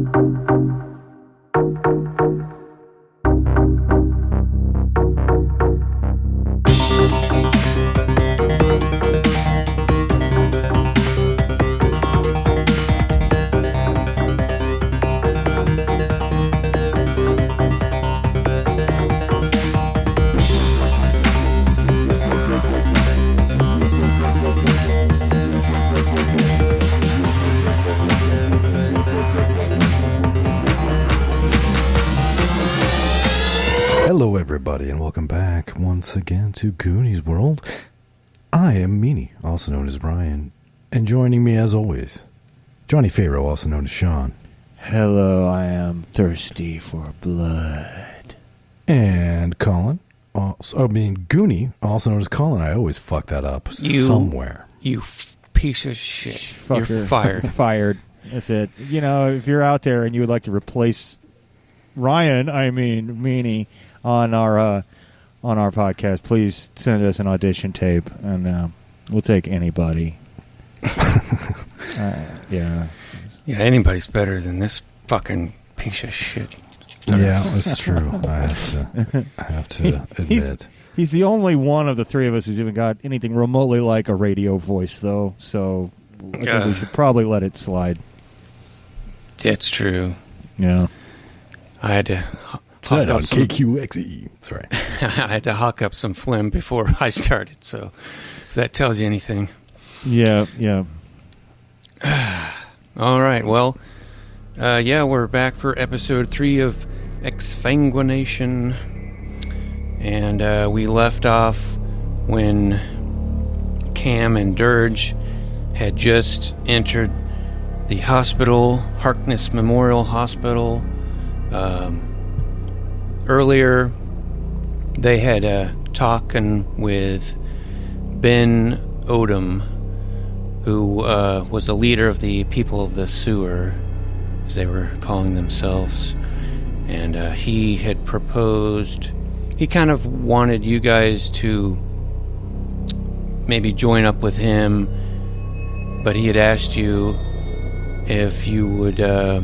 Hello, to Goonies World. I am Meanie, also known as Brian, and joining me as always, Johnny Farrow, also known as Sean, Hello, I am thirsty for blood. and Colin. Also, I mean, Goonie, also known as Colin. I always fuck that up You- somewhere. You f- piece of shit. Fucker. You're fired. fired. That's it. You know, if you're out there and you would like to replace Ryan, I mean Meanie, on our uh, on our podcast, please send us an audition tape, and uh, we'll take anybody. uh, yeah. yeah, anybody's better than this fucking piece of shit. Yeah, that's true. I have to, I have to He's- admit. He's the only one of the three of us who's even got anything remotely like a radio voice, though. So I think we Uh. should probably let it slide. That's true. Yeah. I had to. H- Tonight on some- KQXE. Sorry. I had to hawk up some phlegm before I started. So, if that tells you anything. Yeah. Yeah. All right. Well, uh, yeah, we're back for episode three of Exfanguination. And uh, we left off when Cam and Dirge had just entered the hospital, Harkness Memorial Hospital. Um, earlier, they had a talking with Ben Odom, who uh, was the leader of the people of the sewer, as they were calling themselves. And uh, he had proposed, he kind of wanted you guys to maybe join up with him, but he had asked you if you would uh,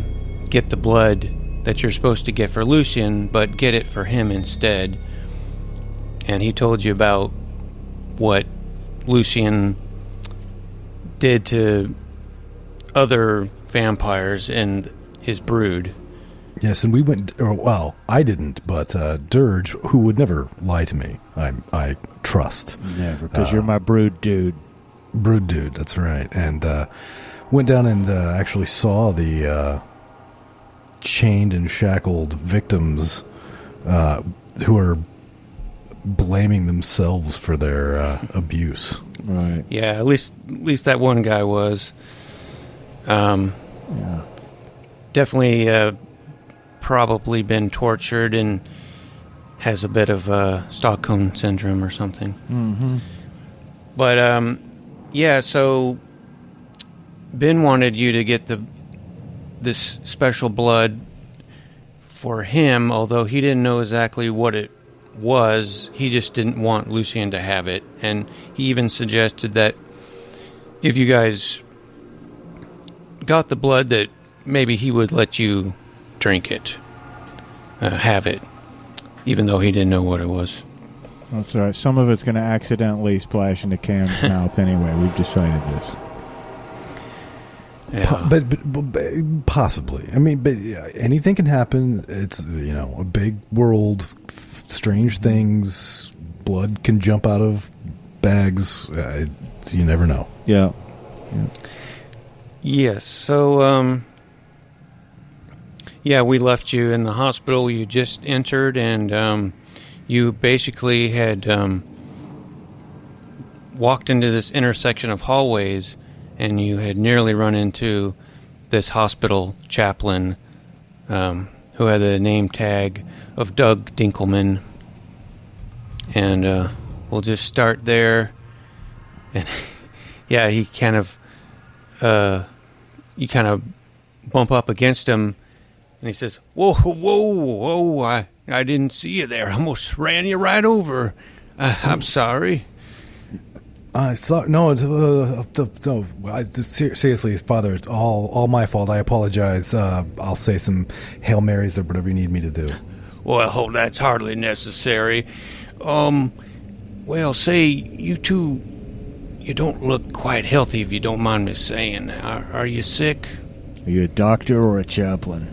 get the blood that you're supposed to get for Lucian, but get it for him instead. And he told you about what Lucian did to other vampires and his brood. Yes, and we went. Or, well, I didn't, but uh, Dirge, who would never lie to me, I I trust. Never, because Uh, you're my brood dude. Brood dude, that's right. And uh, went down and uh, actually saw the uh, chained and shackled victims uh, who are blaming themselves for their uh, abuse. Right. Yeah, at least at least that one guy was. Um, Yeah. definitely uh, probably been tortured and has a bit of uh, Stockholm syndrome or something. Mm-hmm. But um, yeah, so Ben wanted you to get the this special blood for him, although he didn't know exactly what it was. He just didn't want Lucian to have it, and he even suggested that if you guys got the blood, that maybe he would let you drink it, uh, have it, even though he didn't know what it was. That's all right. Some of it's going to accidentally splash into Cam's mouth anyway. We've decided this. Yeah. Po- but, but, but possibly. I mean, but yeah, anything can happen. It's you know a big world, f- strange things. Blood can jump out of bags. Uh, you never know. Yeah. Yes. So, um, yeah, we left you in the hospital. You just entered, and um, you basically had um, walked into this intersection of hallways, and you had nearly run into this hospital chaplain um, who had the name tag of Doug Dinkelman. And uh, we'll just start there. And yeah, he kind of. Uh, you kind of bump up against him, and he says, "Whoa, whoa, whoa! I I didn't see you there. I almost ran you right over. Uh, I'm sorry." I saw no, uh, the, no. I, seriously, Father, it's all all my fault. I apologize. Uh, I'll say some hail marys or whatever you need me to do. Well, that's hardly necessary. Um, well, say you two, you don't look quite healthy, if you don't mind me saying. Are, are you sick? Are you a doctor or a chaplain?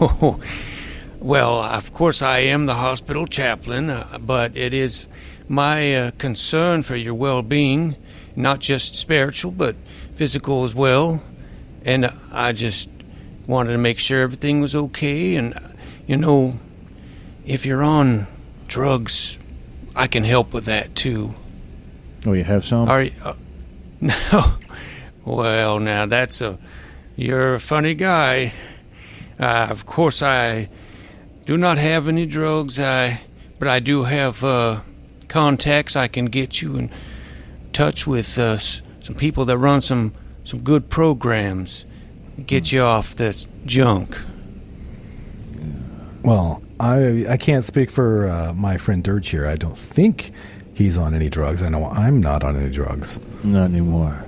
Oh, well, of course I am the hospital chaplain, uh, but it is my uh, concern for your well-being, not just spiritual but physical as well. And I just wanted to make sure everything was okay. And you know, if you're on drugs, I can help with that too. Oh, you have some? Are you? Uh, no. Well, now that's a. You're a funny guy. Uh, of course, I do not have any drugs. I, but I do have uh, contacts. I can get you in touch with uh, some people that run some some good programs. Get you off this junk. Well, I I can't speak for uh, my friend Dirge here. I don't think he's on any drugs. I know I'm not on any drugs. Not anymore.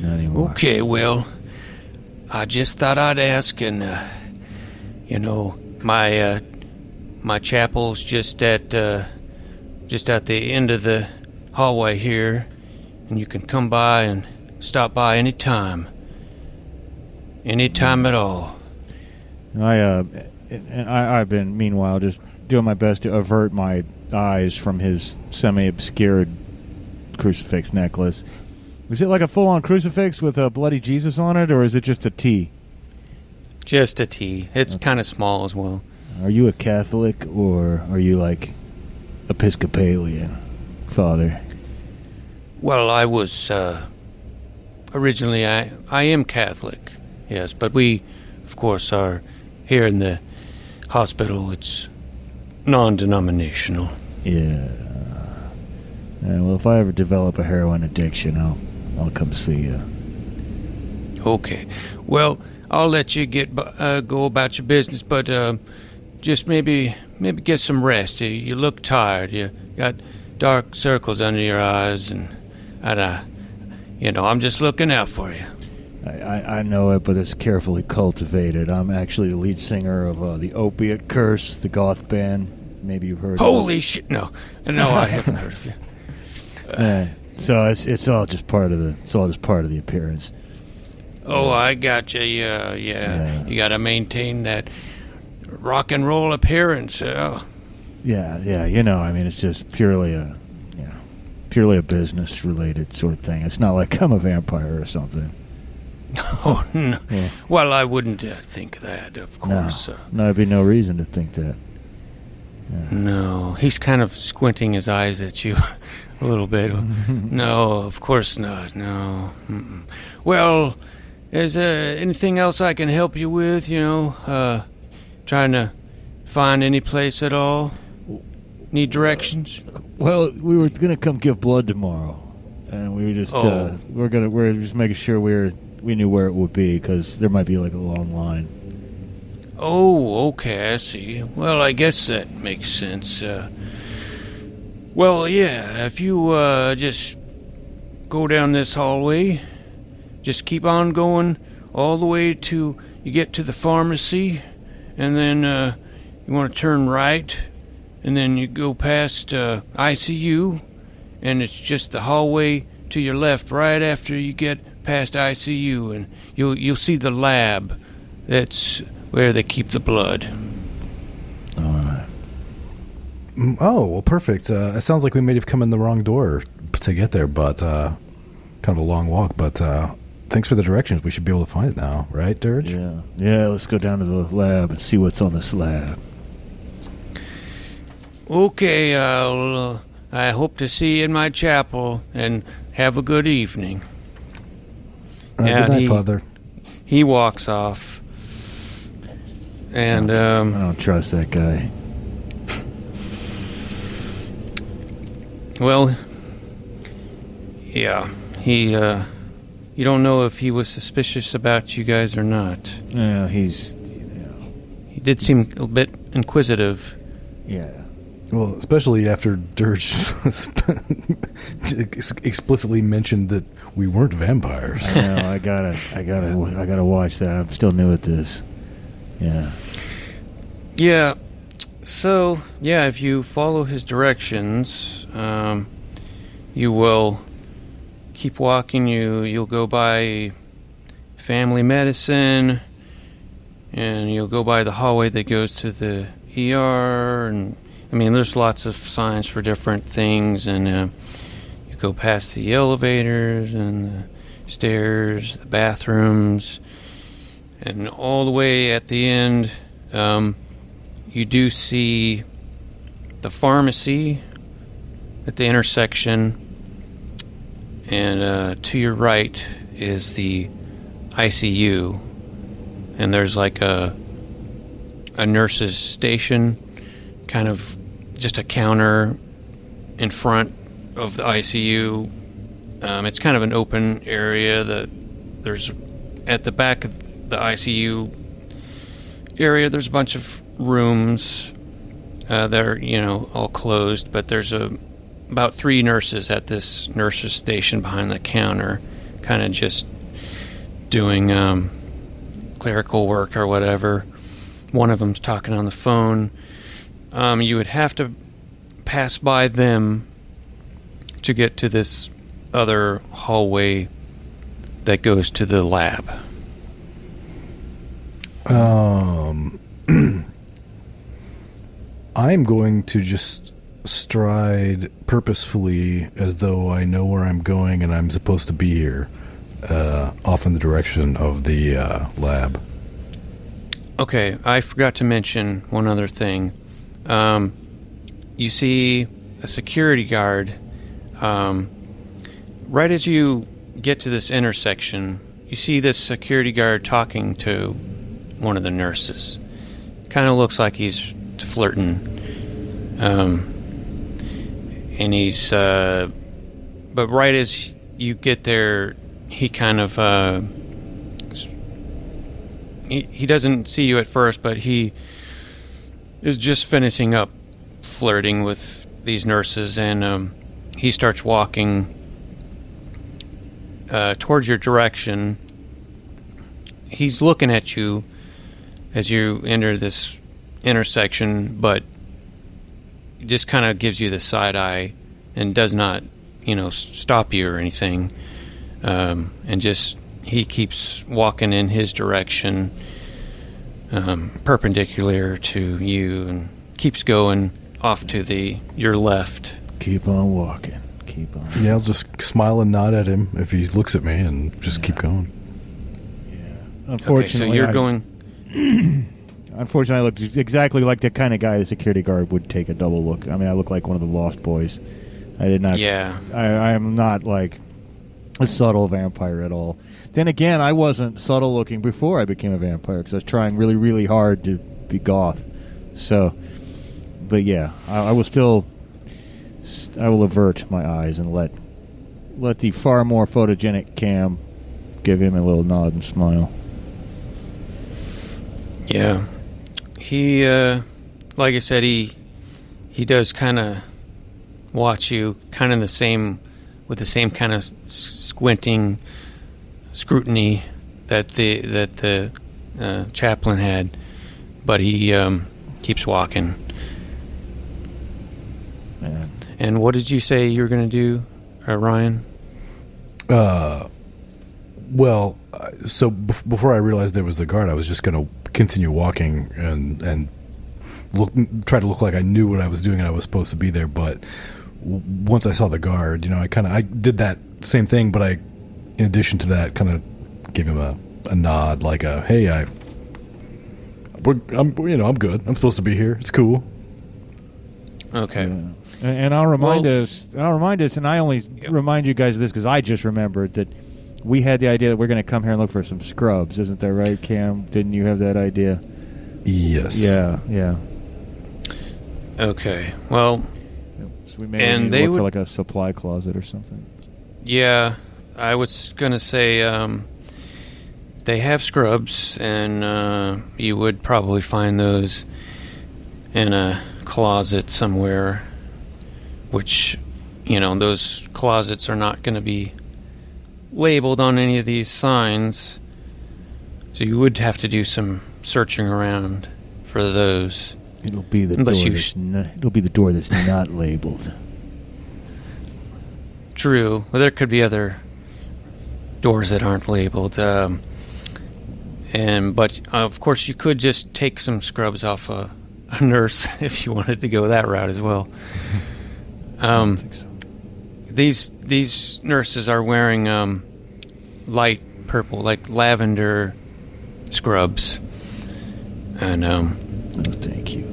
Not anymore. Okay, well, I just thought I'd ask, and uh, you know, my uh, my chapel's just at uh, just at the end of the hallway here, and you can come by and stop by any time, any time at all. I uh, and I, I've been meanwhile just doing my best to avert my eyes from his semi-obscured crucifix necklace. Is it like a full-on crucifix with a bloody Jesus on it, or is it just a T? Just a T. It's Okay. kind of small as well. Are you a Catholic, or are you like Episcopalian, Father? Well, I was uh, originally I I am Catholic, yes, but we, of course, are here in the hospital. It's non-denominational. Yeah. Yeah, well, if I ever develop a heroin addiction, I'll I'll come see you. Okay. Well, I'll let you get uh, go about your business, but uh, just maybe maybe get some rest. You, you look tired. You got dark circles under your eyes, and and uh, you know I'm just looking out for you. I, I, I know it, but it's carefully cultivated. I'm actually the lead singer of uh, the Opiate Curse, the goth band. Maybe you've heard. Holy of shit! No, no, I haven't heard of you. Uh, so it's it's all just part of the it's all just part of the appearance. Oh, I got you. Yeah, yeah. Yeah. You got to maintain that rock and roll appearance. Uh, Yeah, yeah. You know, I mean, it's just purely a you know, purely a business related sort of thing. It's not like I'm a vampire or something. oh no. Yeah. Well, I wouldn't uh, think that, of course. no, Uh, no, there'd be no reason to think that. no, he's kind of squinting his eyes at you a little bit. no, of course not. No. Mm-mm. Well, is there anything else I can help you with? You know, uh, trying to find any place at all? Need directions? Well, we were gonna come give blood tomorrow, and we were just uh, Oh. we're gonna we're just making sure we are we knew where it would be because there might be like a long line. Oh, okay, I see. Well, I guess that makes sense. Uh, well, yeah, if you uh, just go down this hallway, just keep on going all the way to you get to the pharmacy, and then uh, you want to turn right, and then you go past uh, ICU, and it's just the hallway to your left right after you get past ICU, and you'll you'll see the lab. That's where they keep the blood. All right. Mm, Oh well, perfect. Uh, it sounds like we may have come in the wrong door to get there, but uh, kind of a long walk. But uh, thanks for the directions. We should be able to find it now, right, Dirge? Yeah, yeah. Let's go down to the lab and see what's on the slab. Okay, I'll. Uh, I hope to see you in my chapel, and have a good evening. Uh, Yeah, good night, he- Father. He walks off, and I um, don't trust that guy. well, yeah, he. Uh, you don't know if he was suspicious about you guys or not. Yeah, he's. You know, He did seem a bit inquisitive. yeah, Well, especially after Dirge explicitly mentioned that we weren't vampires. I know. I gotta. I gotta. I gotta watch that. I'm still new at this. Yeah. Yeah. So, yeah, if you follow his directions, um, you will keep walking. You you'll go by family medicine, and you'll go by the hallway that goes to the ER. And I mean, there's lots of signs for different things, and uh, you go past the elevators and the stairs, the bathrooms, and all the way at the end. Um, you do see the pharmacy at the intersection, and uh, to your right is the ICU, and there's like a a nurse's station, kind of just a counter in front of the ICU. Um, it's kind of an open area that there's at the back of the ICU area. There's a bunch of rooms uh, that are you know all closed, but there's a about three nurses at this nurses station behind the counter, kind of just doing um, clerical work or whatever. One of them's talking on the phone. Um, you would have to pass by them to get to this other hallway that goes to the lab. Um, I'm going to just stride purposefully as though I know where I'm going and I'm supposed to be here, uh, off in the direction of the uh, lab. Okay, I forgot to mention one other thing. Um, you see a security guard. Um, right as you get to this intersection, you see this security guard talking to one of the nurses. Kind of looks like he's flirting. Um, and he's, uh, but right as you get there, he kind of, uh, he, he doesn't see you at first, but he is just finishing up flirting with these nurses, and um, he starts walking uh, towards your direction. He's looking at you as you enter this intersection, but just kind of gives you the side eye and does not, you know, stop you or anything. Um, and just he keeps walking in his direction, um, perpendicular to you, and keeps going off to the your left. Keep on walking. Keep on. Yeah, I'll just smile and nod at him if he looks at me and just keep going. Yeah. Unfortunately, okay, so you're I- going. Unfortunately, I looked exactly like the kind of guy the security guard would take a double look. I mean, I look like one of the Lost Boys. I did not. Yeah. I, I am not like a subtle vampire at all. Then again, I wasn't subtle looking before I became a vampire because I was trying really, really hard to be goth. So, but yeah, I, I will still. I will avert my eyes and let let the far more photogenic Cam give him a little nod and smile. Yeah. He, uh, like I said, he he does kind of watch you, kind of the same, with the same kind of squinting scrutiny that the that the uh, chaplain had, but he um, keeps walking. Yeah. And what did you say you were going to do, uh, Ryan? Uh, well, uh, so bef- before I realized there was a guard, I was just going to continue walking and and look try to look like I knew what I was doing and I was supposed to be there. But w- once I saw the guard, you know, I kind of I did that same thing, but I, in addition to that, kind of gave him a, a nod, like a hey, I, we're, I'm you know I'm good. I'm supposed to be here. It's cool. Okay. Yeah. And, and I'll remind Well- us. and I'll remind us, and I only remind you guys of this because I just remembered that we had the idea that we're going to come here and look for some scrubs. Isn't that right, Cam? Didn't you have that idea? Yes. Yeah, yeah. Okay. Well, So we may And need to they look for like a supply closet or something. Yeah, I was going to say um, they have scrubs, and uh, you would probably find those in a closet somewhere, which, you know, those closets are not going to be labeled on any of these signs. So you would have to do some searching around for those. It'll be the Unless door. that's sh- n- it'll be the door that's not labeled. True. Well, there could be other doors that aren't labeled. Um, and but uh, of course, you could just take some scrubs off a, a nurse if you wanted to go that route as well. I don't Um, think so. These these nurses are wearing um, light purple, like lavender scrubs, and um, thank you.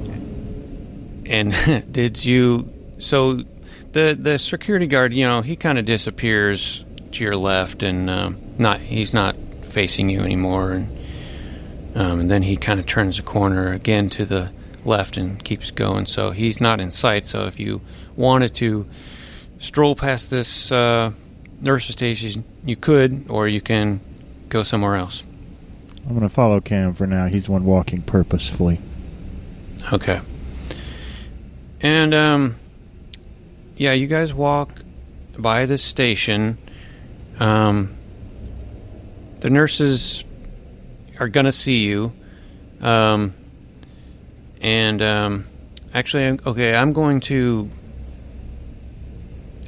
And did you? So the the security guard, you know, he kind of disappears to your left, and um, not he's not facing you anymore. And, um, and then he kind of turns the corner again to the left and keeps going. So he's not in sight. So if you wanted to stroll past this uh, nurse's station, you could, or you can go somewhere else. I'm gonna follow Cam for now. He's the one walking purposefully. Okay. And um yeah, you guys walk by the station. Um the nurses are going to see you. Um and um actually okay, I'm going to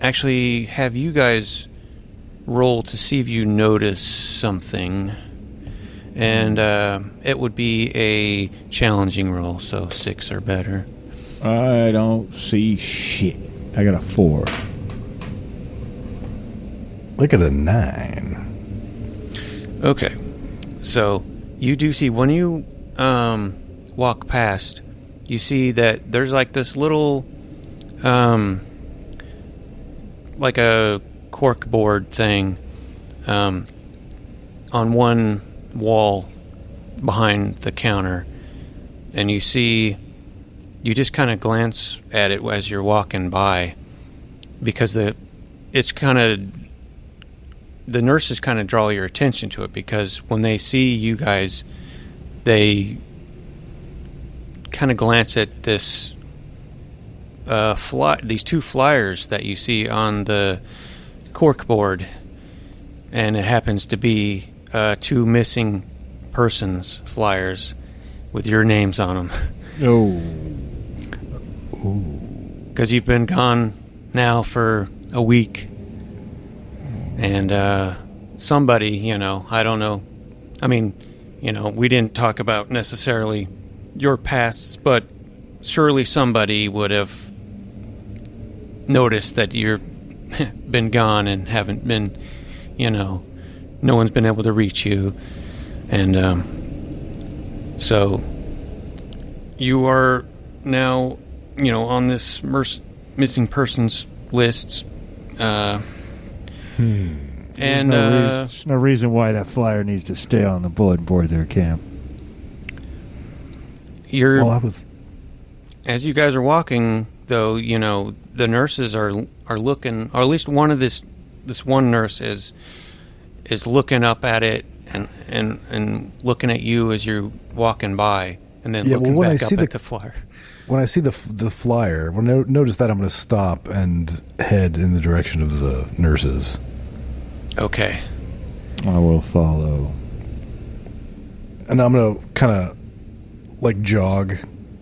actually have you guys roll to see if you notice something. And uh, it would be a challenging roll, so six or better. I don't see shit. I got a four. Look at a nine. Okay, so you do see when you um, walk past, you see that there's like this little, um, like a cork board thing, um, on one wall behind the counter, and you see, you just kind of glance at it as you're walking by, because the, it's kind of the nurses kind of draw your attention to it because when they see you guys, they kind of glance at this uh, fly, these two flyers that you see on the cork board, and it happens to be uh, two missing persons flyers with your names on them Oh, because you've been gone now for a week, and uh, somebody, you know, I don't know. I mean, you know, we didn't talk about necessarily your pasts, but surely somebody would have noticed that you've been gone and haven't been, you know, no one's been able to reach you, and um, so you are now, you know, on this missing persons lists. Uh, Hmm. there's, and no uh, reason, there's no reason why that flyer needs to stay on the bulletin board there, Cam. you're Well, I was. as you guys are walking, though, you know, the nurses are are looking, or at least one of this this one nurse is is looking up at it and and and looking at you as you're walking by, and then Yeah, well, looking when I see up the- at the flyer. When I see the the flyer, when I notice that, I'm going to stop and head in the direction of the nurses. Okay. I will follow. and I'm gonna kind of like jog,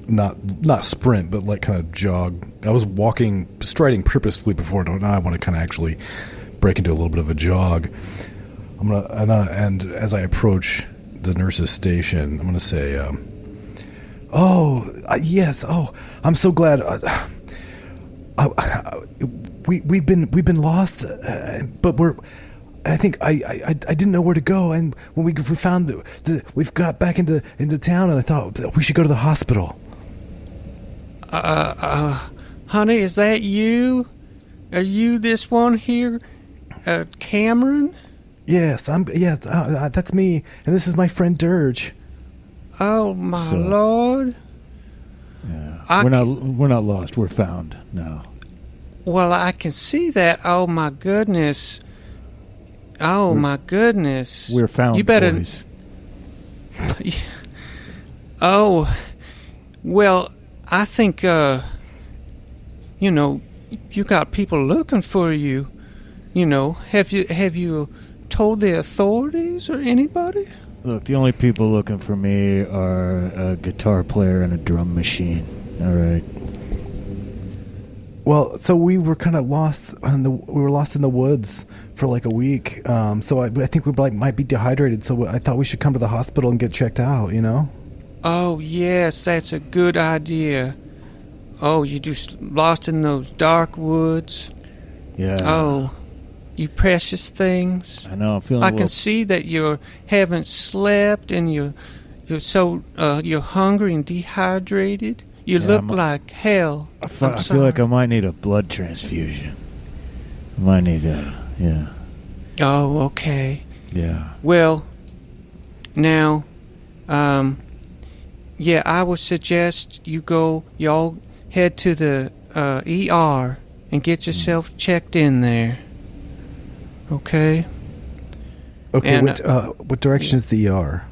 not not sprint, but like kind of jog. I was walking, striding purposefully before. Now I want to kind of actually break into a little bit of a jog. I'm gonna and, and as I approach the nurse's station, I'm gonna say, um, "Oh uh, yes, oh I'm so glad." Uh, uh, uh, we we've been we've been lost, uh, but we're. I think I, I, I I didn't know where to go, and when we we found the, the we've got back into into town, and I thought we should go to the hospital. Uh, uh, honey, is that you? Are you this one here, uh, Cameron? Yes, I'm. Yeah, uh, uh, that's me, and this is my friend Dirge. Oh my So- lord! Yeah. I we're c- not we're not lost. We're found now. Well, I can see that. Oh my goodness! Oh We're- my goodness! We're found. You better. boys. Oh, well, I think, uh, you know, you got people looking for you. You know, have you have you told the authorities or anybody? Look, the only people looking for me are a guitar player and a drum machine. All right. Well, so we were kind of lost in the we were lost in the woods for like a week. Um, so I, I think we like might be dehydrated. So I thought we should come to the hospital and get checked out. You know. Oh yes, that's a good idea. Oh, you just lost in those dark woods. Yeah. Oh, you precious things. I know. I'm feeling. I can see that you haven't slept and you're you're so uh, you're hungry and dehydrated. You Yeah, look I'm- like hell. I I'm I feel like I might need a blood transfusion. I might need a. Yeah. Oh, okay. Yeah. Well, now, um, yeah, I would suggest you go. Y'all head to the uh, ER and get yourself checked in there. Okay. Okay. And, what uh, what direction is the ER?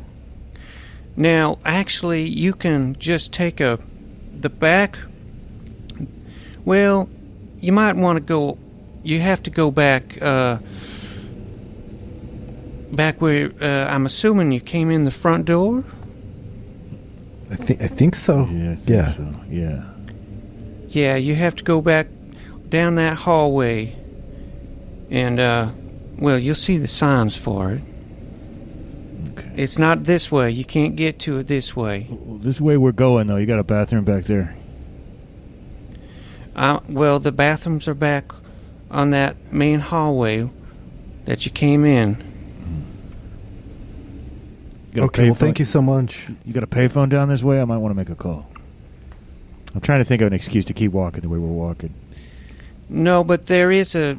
Now, actually, you can just take a the back. Well, you might want to go. You have to go back. Uh, back where uh, I'm assuming you came in the front door. I think I think so. Yeah. I think Yeah. So. Yeah. Yeah, you have to go back down that hallway, and uh, well, you'll see the signs for it. Okay. It's not this way. You can't get to it this way. This way we're going though. You got a bathroom back there. Uh, well, the bathrooms are back on that main hallway that you came in. You got a Okay. Well, payphone- thank you so much. You got a payphone down this way? I might want to make a call. I'm trying to think of an excuse to keep walking the way we're walking. No, but there is a.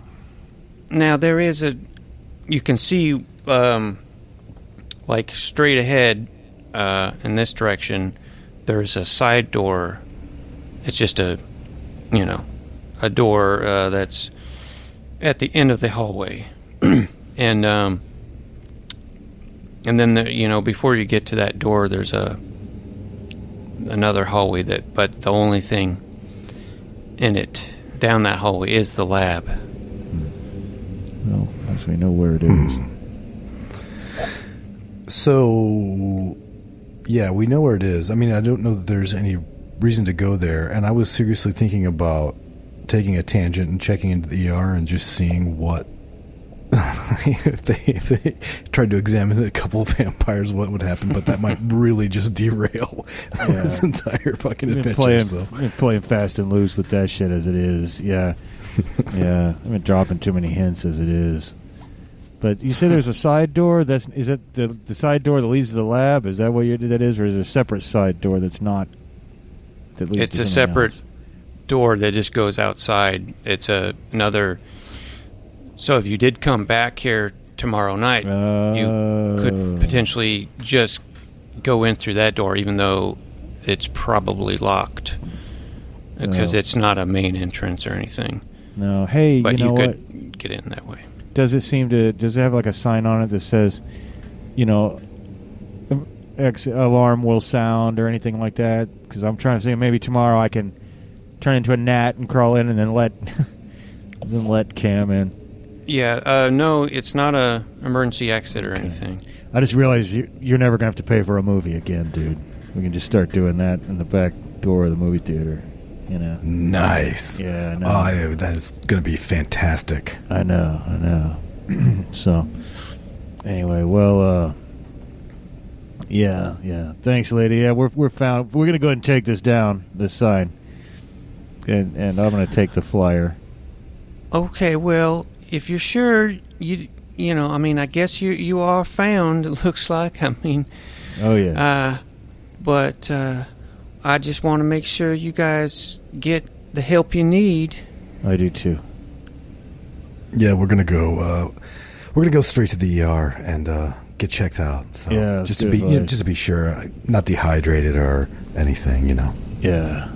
Now there is a. You can see, um, like straight ahead, uh, in this direction. There's a side door. It's just a, you know, a door uh, that's at the end of the hallway, and um, and then the, you know before you get to that door, there's a another hallway that, but the only thing in it down that hallway is the lab. Well, as we know where it is. So, yeah, we know where it is. I mean, I don't know that there's any reason to go there. And I was seriously thinking about taking a tangent and checking into the ER and just seeing what. if they if they tried to examine a couple of vampires, what would happen? But that might really just derail this entire fucking been adventure. playing, so. playing fast and loose with that shit as it is. Yeah, yeah. I've been dropping too many hints as it is. But you say there's a side door. That's is that the the side door that leads to the lab? Is that what you that is, or is there a separate side door that's not? That leads It's to a separate else? door that just goes outside. It's a another. So if you did come back here tomorrow night, you could Oh. potentially just go in through that door, even though it's probably locked because Oh. it's not a main entrance or anything. No, hey, But you you, know what? could get in that way. does it seem to does it have like a sign on it that says you know um, X alarm will sound or anything like that because i'm trying to think maybe tomorrow i can turn into a gnat and crawl in and then let then let cam in Yeah, uh, no, it's not a emergency exit or anything. i just realized you, you're never gonna have to pay for a movie again dude we can just start doing that in the back door of the movie theater you know Nice. yeah I know. Oh, that is going to be fantastic. I know, I know. so, anyway, well, uh, yeah, yeah. Thanks, lady. Yeah, we're we're found. We're gonna go ahead and take this down, this sign, and and I'm gonna take the flyer. Okay, well, if you're sure, you you know, I mean, I guess you you are found. It looks like. I mean, Oh yeah, uh, but uh, I just want to make sure you guys get the help you need. I do too. Yeah, we're gonna go. Uh, we're gonna go straight to the ER and uh, get checked out. So Yeah, just to be, you know, just to be sure, uh, not dehydrated or anything. You know. Yeah,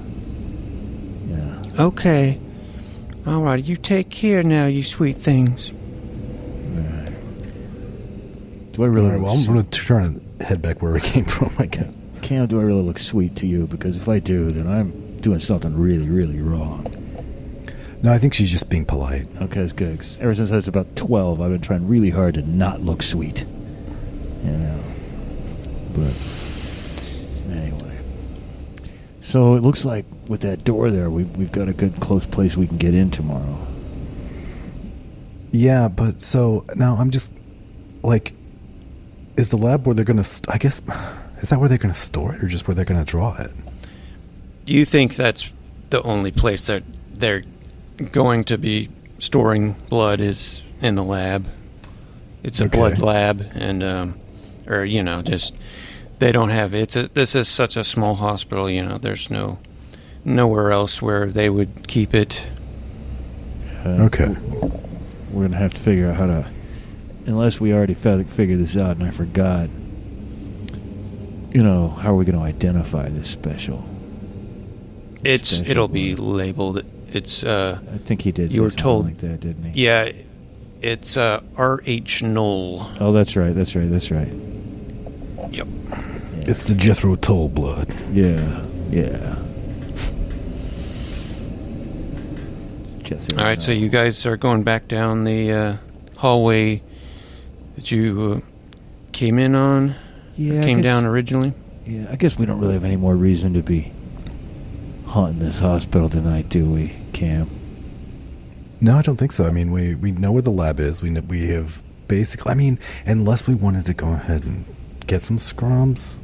yeah. Okay. All right, you take care now, you sweet things. Do I really? All right, well, I'm gonna try to head back where we came from. I guess. Cam, do I really look sweet to you? Because if I do, then I'm doing something really, really wrong. No, I think she's just being polite. Okay, it's good. 'cause ever since I was about 12, I've been trying really hard to not look sweet. You know. But, anyway. So it looks like with that door there, we, we've got a good close place we can get in tomorrow. Yeah, but so now I'm just like, is the lab where they're gonna? St- I guess is that where they're gonna store it, or just where they're gonna draw it? You think that's the only place that they're going to be storing blood is in the lab? It's a Okay. blood lab, and um, or you know, just they don't have it's a this is such a small hospital. You know, there's no nowhere else where they would keep it. Uh, Okay. We're going to have to figure out how to. Unless we already figured this out and I forgot. You know, how are we going to identify this special? It's Special it'll be labeled. It's uh I think he did You say were told- like that, didn't he? yeah, it's uh R H null. Oh, that's right. That's right. That's right. Yep. It's the Jethro Tull blood. Yeah. Yeah. Jesse, All right, so you guys are going back down the uh, hallway that you uh, came in on, yeah, came guess- down originally. Yeah, I guess we don't really have any more reason to be haunting this hospital tonight, do we, Cam? No, I don't think so. I mean, we we know where the lab is. We kn- we have basically. I mean, unless we wanted to go ahead and get some scrums,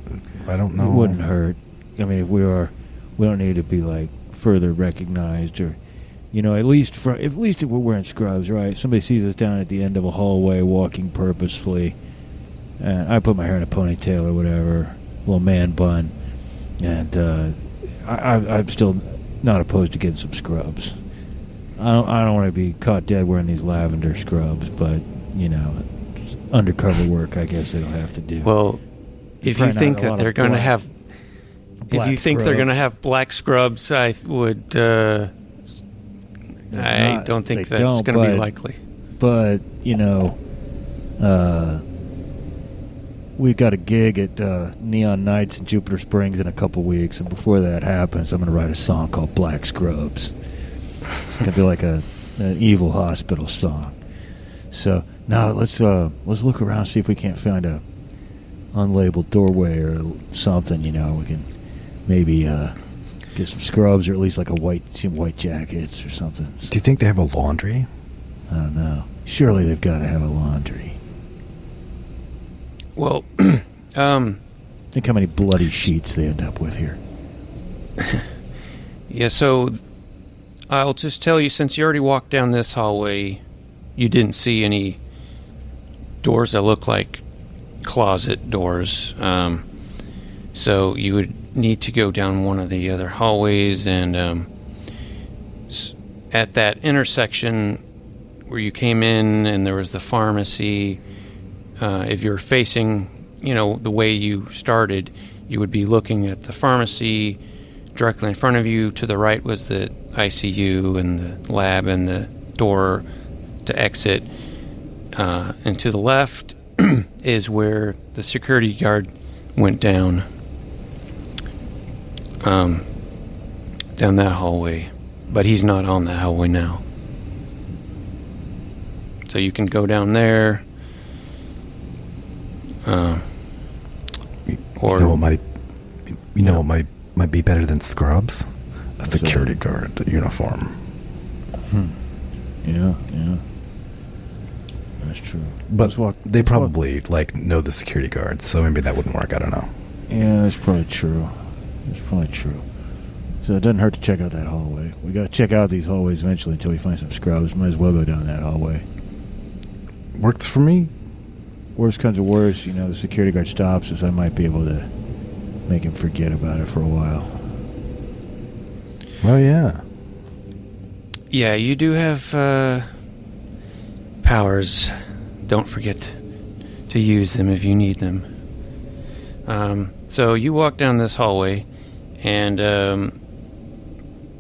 I don't know. It wouldn't hurt. I mean, if we are, we don't need to be like further recognized or, you know, at least for at least if we're wearing scrubs, right? Somebody sees us down at the end of a hallway walking purposefully, and I put my hair in a ponytail or whatever, little man bun, and uh, I, I, I'm still not opposed to getting some scrubs. I don't, I don't want to be caught dead wearing these lavender scrubs, but you know, undercover work, I guess it'll have to do. Well, if you Probably think that they're going to have, if black you think they're going to scrubs. have black scrubs, I would. Uh, I not- don't think that's going to be likely. but you know, uh, we've got a gig at uh, Neon Nights in Jupiter Springs in a couple weeks, and before that happens, I'm going to write a song called Black Scrubs. It's going to be like a an evil hospital song. So now let's uh, let's look around see if we can't find a unlabeled doorway or something. You know, we can maybe uh, get some scrubs or at least like a white some white jackets or something. Do you think they have a laundry? I don't know. Surely they've got to have a laundry. Well, um, Think how many bloody sheets they end up with here. yeah. So I'll just tell you, since you already walked down this hallway, you didn't see any doors that look like closet doors. Um, so you would need to go down one of the other hallways, and um, at that intersection where you came in, and there was the pharmacy. Uh, if you're facing, you know, the way you started, you would be looking at the pharmacy directly in front of you. To the right was the ICU and the lab and the door to exit. Uh, and to the left is where the security guard went down. Um, down that hallway, but he's not on that hallway now. So you can go down there. Uh, or you know what might you know Yeah. what might might be better than scrubs? A What's that? security guard, the uniform. Hmm. Yeah, yeah. That's true. But walk- they let's walk- probably like know the security guards, so maybe that wouldn't work. I don't know. Yeah, that's probably true. That's probably true. So it doesn't hurt to check out that hallway. We got to check out these hallways eventually until we find some scrubs. Might as well go down that hallway. Works for me. Worst comes to worst, you know, the security guard stops us. I might be able to make him forget about it for a while. Oh yeah. Yeah, you do have uh, powers. Don't forget to use them if you need them. Um, so you walk down this hallway, and um,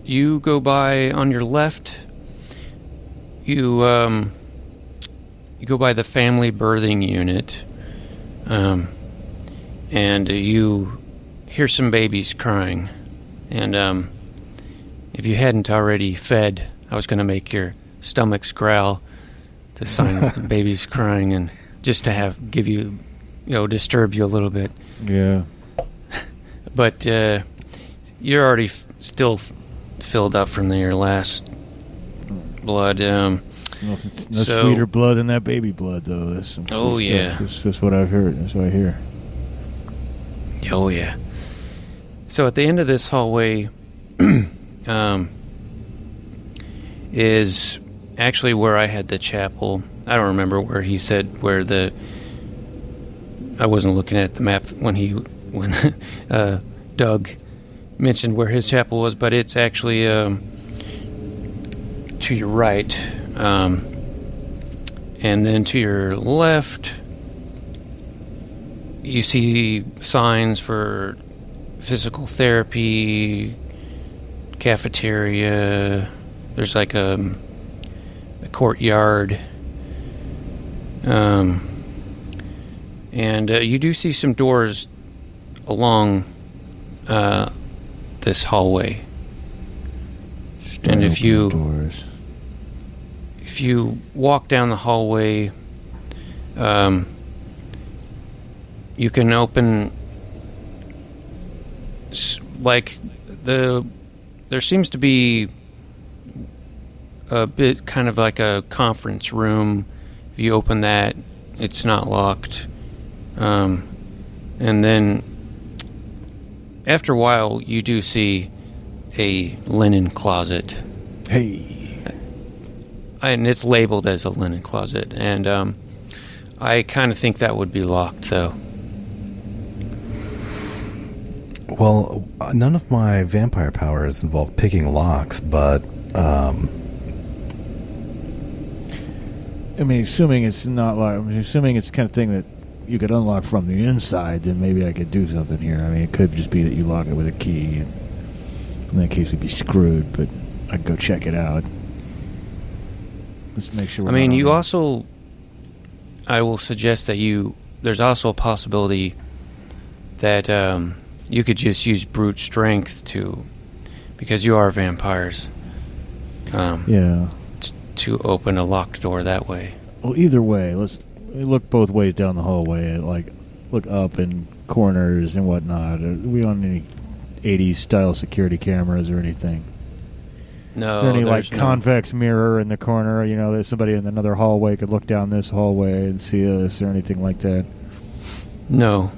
you go by on your left. You um, you go by the family birthing unit, um, and you hear some babies crying, and um, if you hadn't already fed, I was going to make your stomachs growl to sign of the baby's crying and just to have give you, you know, disturb you a little bit. Yeah. But uh, you're already f- still f- filled up from your last blood. Um, Nothing, no So- sweeter blood than that baby blood, though. That's some Oh, yeah. That's, that's what I've heard. That's what I hear. Oh yeah. So at the end of this hallway, um, is actually where I had the chapel. I don't remember where he said where the. I wasn't looking at the map when he when uh, Doug mentioned where his chapel was, but it's actually um, to your right, um, and then to your left you see signs for physical therapy, cafeteria. There's like a, a courtyard. Um, and uh, you do see some doors along uh, this hallway. And if you- doors. if you walk down the hallway, um, you can open like the there seems to be a bit kind of like a conference room. If you open that, it's not locked. Um, and then after a while, you do see a linen closet Hey. and it's labeled as a linen closet and um, i kind of think that would be locked though Well, none of my vampire powers involve picking locks, but um, I mean, assuming it's not like, I'm assuming it's the kind of thing that you could unlock from the inside, then maybe I could do something here. I mean, it could just be that you lock it with a key, and in that case, we'd be screwed. But I'd go check it out. Let's make sure. i mean you also i will suggest that you there's also a possibility that um, you could just use brute strength to because you are vampires um, Yeah. To open a locked door that way Well, either way, let's look both ways down the hallway. Like, look up in corners and whatnot. Are we on any '80s style security cameras or anything? no Is there any like no- convex mirror in the corner? You know, that somebody in another hallway could look down this hallway and see us or anything like that. No.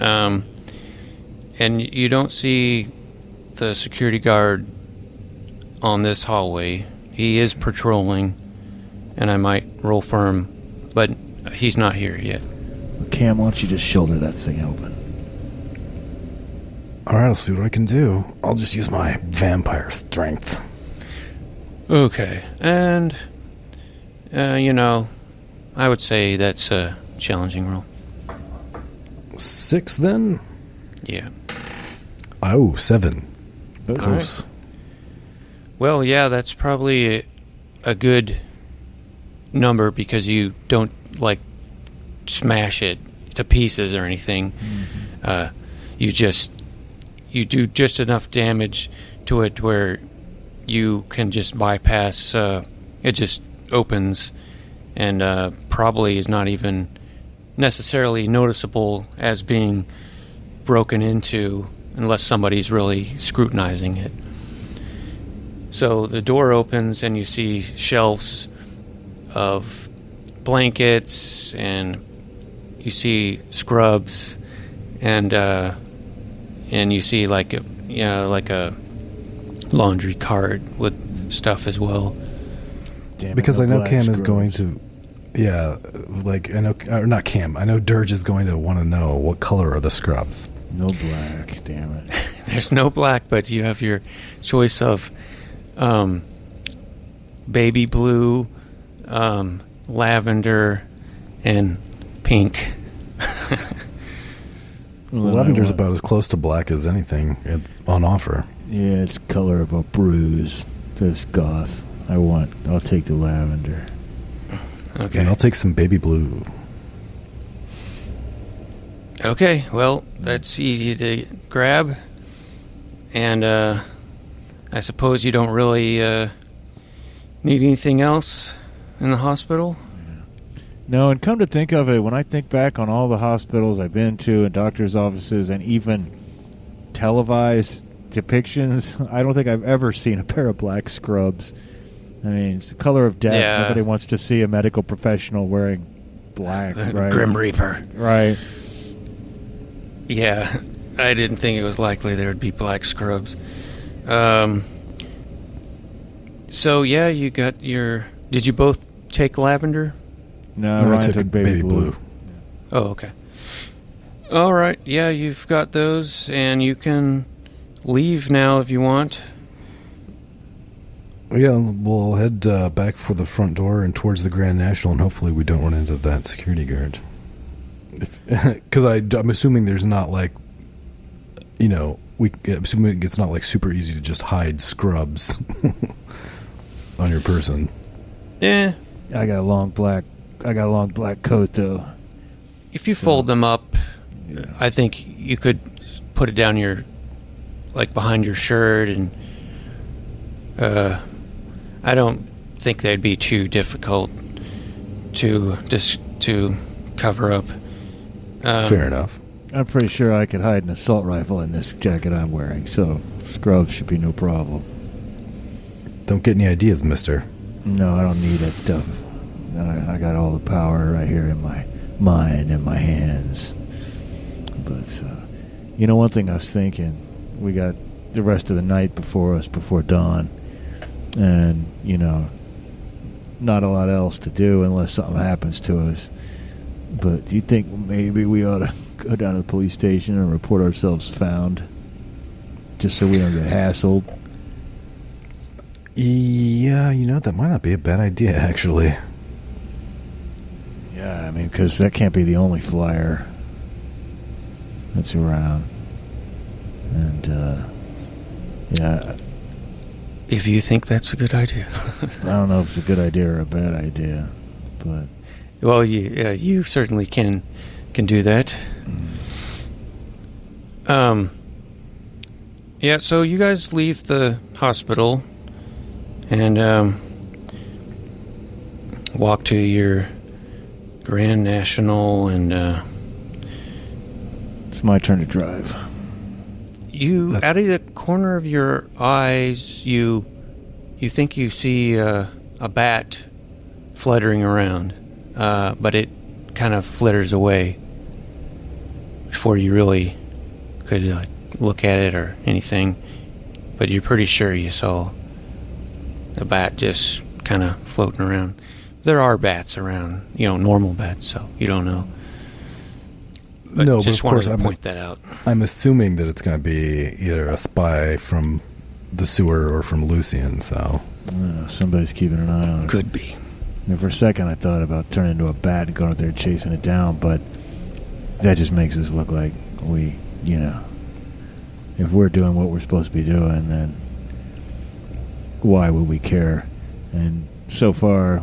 Um, and you don't see the security guard on this hallway. He is patrolling, and I might roll for him, but he's not here yet. Cam, why don't you just shoulder that thing open? all right, I'll see what I can do. I'll just use my vampire strength. Okay. And, uh, you know, I would say that's a challenging roll. Six, then. Yeah. Oh, seven. Okay. Close. Well, yeah, that's probably a, a good number because you don't like smash it to pieces or anything. Uh, you just you do just enough damage to it where you can just bypass. Uh, it just opens and uh, probably is not even necessarily noticeable as being broken into unless somebody's really scrutinizing it. So the door opens and you see shelves of blankets and you see scrubs and uh, and you see like a you know like a laundry cart with stuff as well. Damn it, Because no I know black Cam is going to. Yeah, like, I know. Or not Cam. I know Dirge is going to want to know what color are the scrubs. No black. Damn it. There's no black, but you have your choice of um, baby blue, um, lavender, and pink. Well, then I Lavender's about as close to black as anything on offer. Yeah, it's color of a bruise. This goth. I want. I'll take the lavender. Okay. And I'll take some baby blue. Okay, well, that's easy to grab. And uh, I suppose you don't really uh, need anything else in the hospital. No, and come to think of it, when I think back on all the hospitals I've been to and doctors' offices and even televised depictions, I don't think I've ever seen a pair of black scrubs. I mean, it's the color of death. Yeah. Nobody wants to see a medical professional wearing black, right? Grim Reaper. Right. Yeah, I didn't think it was likely there would be black scrubs. Um. So yeah, you got your. Did you both take lavender? No, No, I took took baby, blue. Oh, okay. All right. Yeah, you've got those, and you can leave now if you want. Yeah, we'll head uh, back for the front door and towards the Grand National, and hopefully we don't run into that security guard. Because I'm assuming there's not like, you know, we I'm assuming it's not like super easy to just hide scrubs on your person. Yeah, I got a long black. I got a long black coat though. If you So- fold them up, Yeah. I think you could put it down your, like behind your shirt, and uh, I don't think they'd be too difficult to just to cover up. Um, Fair enough. I'm pretty sure I could hide an assault rifle in this jacket I'm wearing, so scrubs should be no problem. Don't get any ideas, Mister. No, I don't need that stuff. I, I got all the power right here in my mind and my hands. But uh, you know, one thing I was thinking, we got the rest of the night before us before dawn, and you know, not a lot else to do unless something happens to us. But do you think maybe we ought to go down to the police station and report ourselves found, just so we don't get hassled? Yeah, you know that might not be a bad idea, actually. Yeah, I mean, because that can't be the only flyer that's around. And, uh, yeah, If you think that's a good idea. I don't know if it's a good idea or a bad idea, but well, you yeah, you certainly can can do that. Um. Yeah, so you guys leave the hospital and um, walk to your Grand National, and uh, it's my turn to drive. you That's- out of the corner of your eyes, you you think you see uh, a bat fluttering around, uh, but it kind of flitters away before you really could uh, look at it or anything. But you're pretty sure you saw a bat just kind of floating around. There are bats around, you know, normal bats, so you don't know. But no, but just of wanted course to I'm, point that out. I'm assuming that it's going to be either a spy from the sewer or from Lucian. So Uh, somebody's keeping an eye on it. Could be. And for a second, I thought about turning into a bat and going out there chasing it down, but that just makes us look like we, you know, if we're doing what we're supposed to be doing, then why would we care? And so far,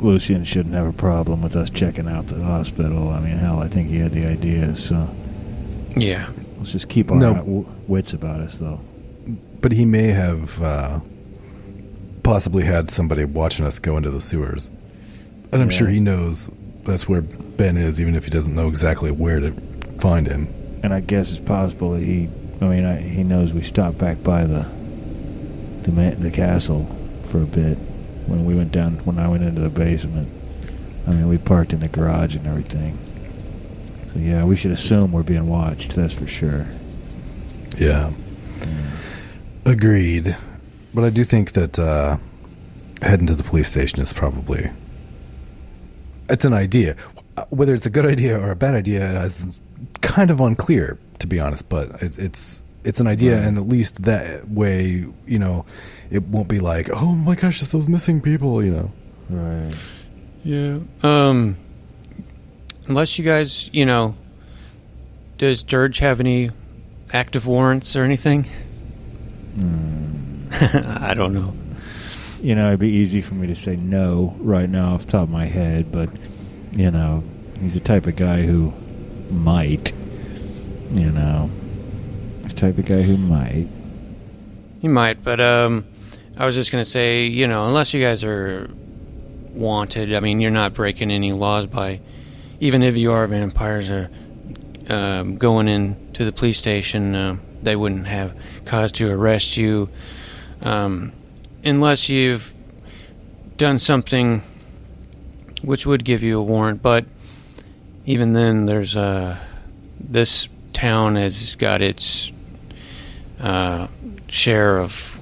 Lucian shouldn't have a problem with us checking out the hospital. I mean, hell, I think he had the idea, so Yeah. let's just keep our No. wits about us, though. but he may have uh, possibly had somebody watching us go into the sewers, and I'm Yeah. sure he knows that's where Ben is, even if he doesn't know exactly where to find him. And I guess it's possible that he, I mean, I, he knows we stopped back by the the ma- the castle for a bit when we went down when I went into the basement. I mean, we parked in the garage and everything. So yeah, we should assume we're being watched. That's for sure. Yeah, agreed. But I do think that uh, heading to the police station is probably it's an idea. Whether it's a good idea or a bad idea is kind of unclear, to be honest. But it's it's it's an idea, Right. and at least that way, you know, it won't be like, oh my gosh, it's those missing people, you know. Right. Yeah. Um. Unless you guys, you know, does Dirge have any active warrants or anything? I don't know. You know, it'd be easy for me to say no right now off the top of my head, but you know, he's the type of guy who might. You know, the type of guy who might. He might, but um, I was just gonna say, you know, unless you guys are wanted, I mean, you're not breaking any laws by, even if you are vampires or um, going into the police station, uh, they wouldn't have cause to arrest you, um, unless you've done something which would give you a warrant. But even then, there's uh, this town has got its uh, share of,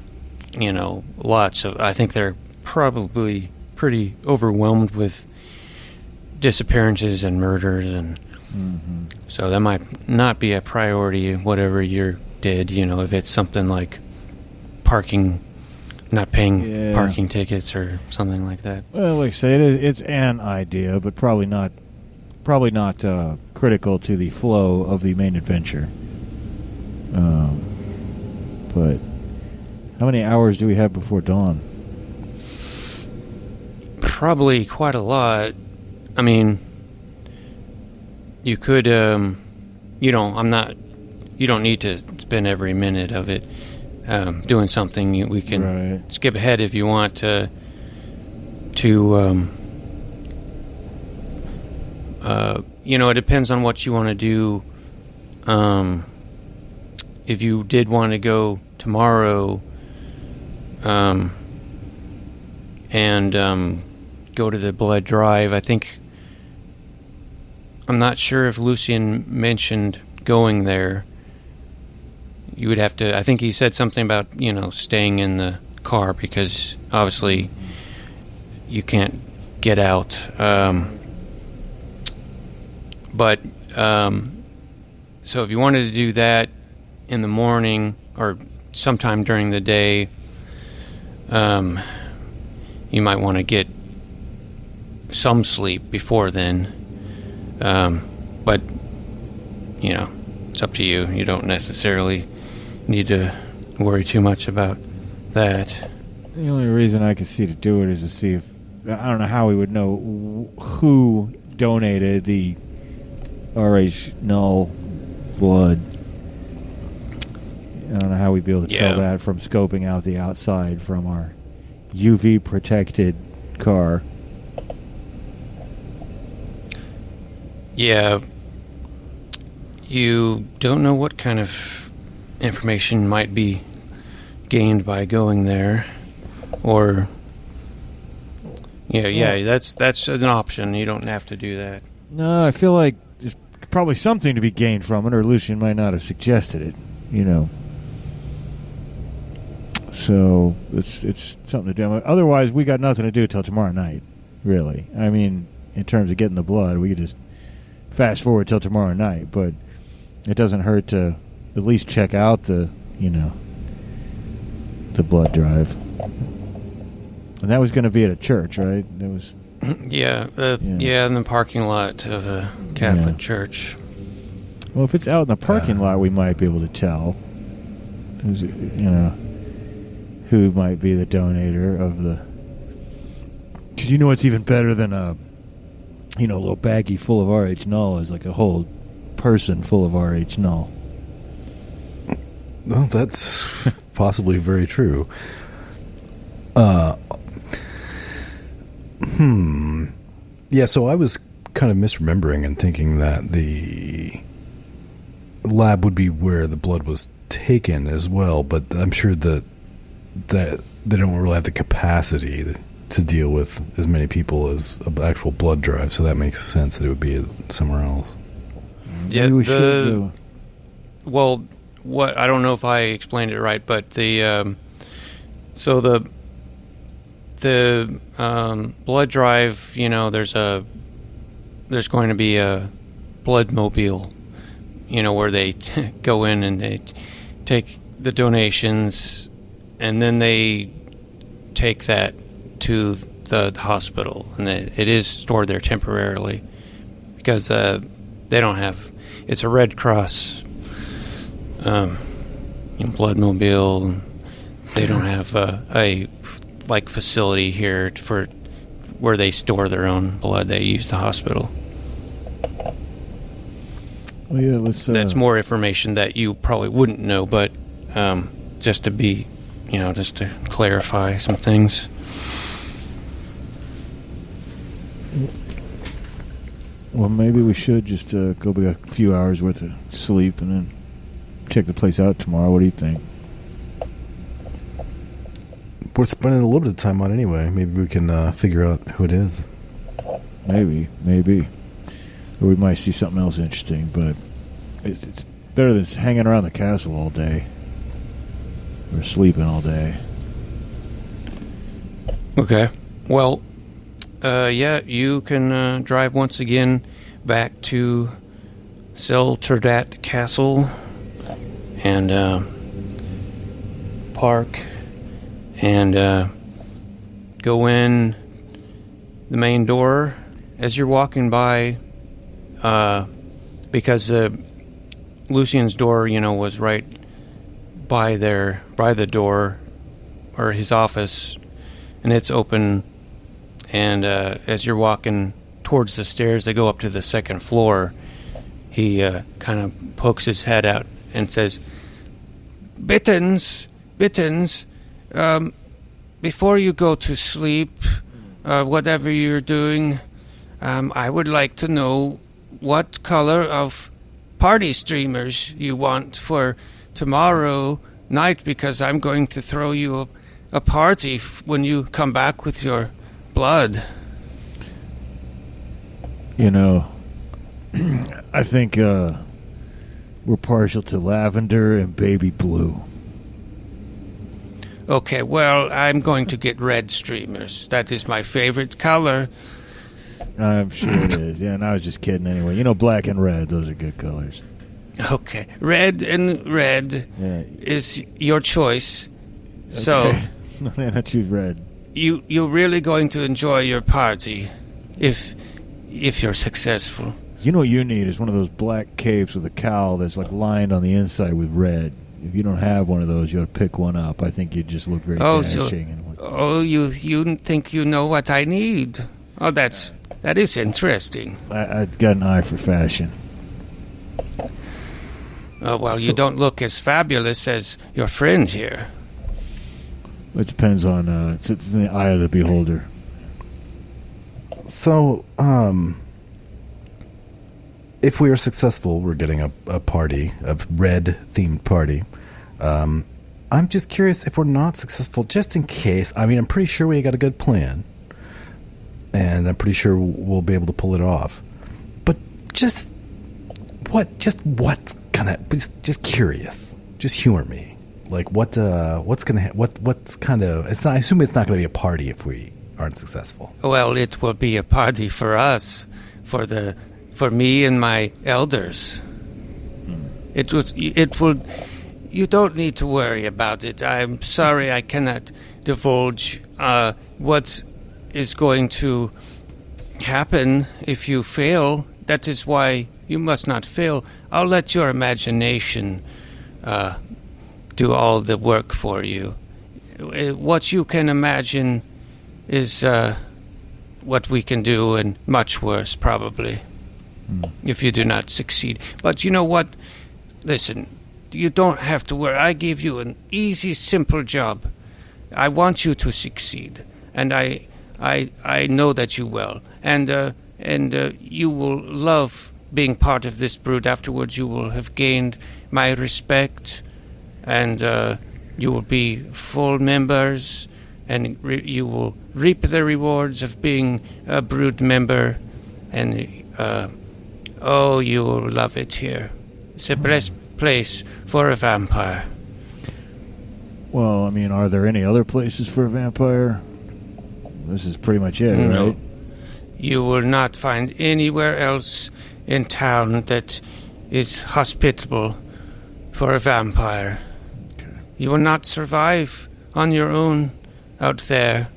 you know, lots of. I think they're probably pretty overwhelmed with disappearances and murders, and so that might not be a priority. Whatever you did, you know, if it's something like parking, not paying Yeah. parking tickets or something like that. Well, like I say, it is, it's an idea, but probably not, probably not uh, critical to the flow of the main adventure. Um, but how many hours do we have before dawn? Probably quite a lot. I mean, you could, um, you don't. I'm not. You don't need to spend every minute of it um, doing something. We can Right. skip ahead if you want to. To, um, uh, you know, it depends on what you want to do. Um, if you did want to go tomorrow, um, and um, go to the blood drive. I think I'm not sure if Lucian mentioned going there. You would have to. I think he said something about you know staying in the car because obviously you can't get out. Um, but um, so if you wanted to do that in the morning or sometime during the day, um, you might want to get some sleep before then. Um, but you know, it's up to you. You don't necessarily need to worry too much about that. The only reason I could see to do it is to see if I don't know how we would know who donated the RH null blood. I don't know how we'd be able to Yeah. tell that from scoping out the outside from our UV protected car. Yeah. You don't know what kind of information might be gained by going there or yeah, yeah, that's that's an option. You don't have to do that. No, I feel like there's probably something to be gained from it, or Lucian might not have suggested it. You know. So it's it's something to do. Otherwise, we got nothing to do till tomorrow night. Really, I mean, in terms of getting the blood, we could just fast forward till tomorrow night. But it doesn't hurt to at least check out the you know the blood drive. And that was going to be at a church, right? That was Yeah, uh, Yeah. yeah, in the parking lot of a Catholic Yeah. church. Well, if it's out in the parking Uh. lot, we might be able to tell. Who's, you know, who might be the donator of the? Because you know what's even better than a, you know, a little baggie full of RH null is like a whole person full of RH null. Well, that's possibly very true. Uh, hmm. Yeah, so I was kind of misremembering and thinking that the lab would be where the blood was taken as well, but I'm sure that that they don't really have the capacity to deal with as many people as an actual blood drive, so that makes sense that it would be somewhere else. Yeah, Maybe we the- should do. Well, what I don't know if I explained it right, but the um, so the the um, blood drive, you know, there's a there's going to be a blood mobile, you know, where they t- go in and they t- take the donations, and then they take that to the hospital, and they, it is stored there temporarily because uh, they don't have. It's a Red Cross um, you know, blood mobile. and They don't have uh, a like facility here for where they store their own blood. They use the hospital. Well, yeah, let's. Uh, That's more information that you probably wouldn't know, but um, just to be you know, just to clarify some things. Well, maybe we should just uh, go get a few hours worth of sleep and then check the place out tomorrow. What do you think? We're spending a little bit of time on it anyway. Maybe we can uh, figure out who it is. Maybe, maybe. Or we might see something else interesting, but it's, it's better than hanging around the castle all day or sleeping all day. Okay. Well, uh, yeah, you can uh, drive once again back to Selterdat Castle and uh, park and uh, go in the main door as you're walking by uh, because uh, Lucian's door, you know, was right by there, by the door or his office, and it's open. And uh, as you're walking towards the stairs that go up to the second floor, he uh, kind of pokes his head out and says, "Bittens, Bittens, um, before you go to sleep, uh, whatever you're doing, um, I would like to know what color of party streamers you want for tomorrow night because I'm going to throw you a, a party f- when you come back with your blood. You know, I think uh, we're partial to lavender and baby blue. Okay, well, I'm going to get red streamers. That is my favorite color. I'm sure it is. Yeah, and I was just kidding anyway. You know, black and red, those are good colors. Okay, red and red Yeah. is your choice. So Okay. then I choose red. you you're really going to enjoy your party if if you're successful. You know what you need is one of those black capes with a cowl that's like lined on the inside with red. If you don't have one of those, you ought to pick one up. I think you'd just look very Oh, so- dashing. and Oh, you you think you know what I need? Oh, that's that is interesting. I, I've got an eye for fashion. Oh, well, you don't look as fabulous as your friend here. It depends on uh, it's, it's in the eye of the beholder. So, um, if we are successful, we're getting a, a party, a red themed party. Um, I'm just curious if we're not successful, just in case. I mean, I'm pretty sure we got a good plan, and I'm pretty sure we'll be able to pull it off. But just what? Just what's gonna? Just, just curious. Just humor me. Like what? Uh, what's gonna? ha- What? What's kind of? It's not. I assume it's not gonna be a party if we aren't successful. Well, it will be a party for us, for the for me and my elders. It was. It will. You don't need to worry about it. I'm sorry I cannot divulge uh, what is going to happen if you fail. That is why you must not fail. I'll let your imagination uh, do all the work for you. Uh, What you can imagine is uh, what we can do, and much worse, probably, if you do not succeed. But you know what? Listen, you don't have to worry. I gave you an easy, simple job. I want you to succeed, and I, I, I know that you will, and uh, and uh, you will love being part of this brood. Afterwards, you will have gained my respect, and uh, you will be full members, and re- you will reap the rewards of being a brood member, and uh, oh, you will love it here. It's the best place for a vampire. Well, I mean, are there any other places for a vampire? This is pretty much it, No. right? You will not find anywhere else in town that is hospitable for a vampire. Okay. You will not survive on your own out there,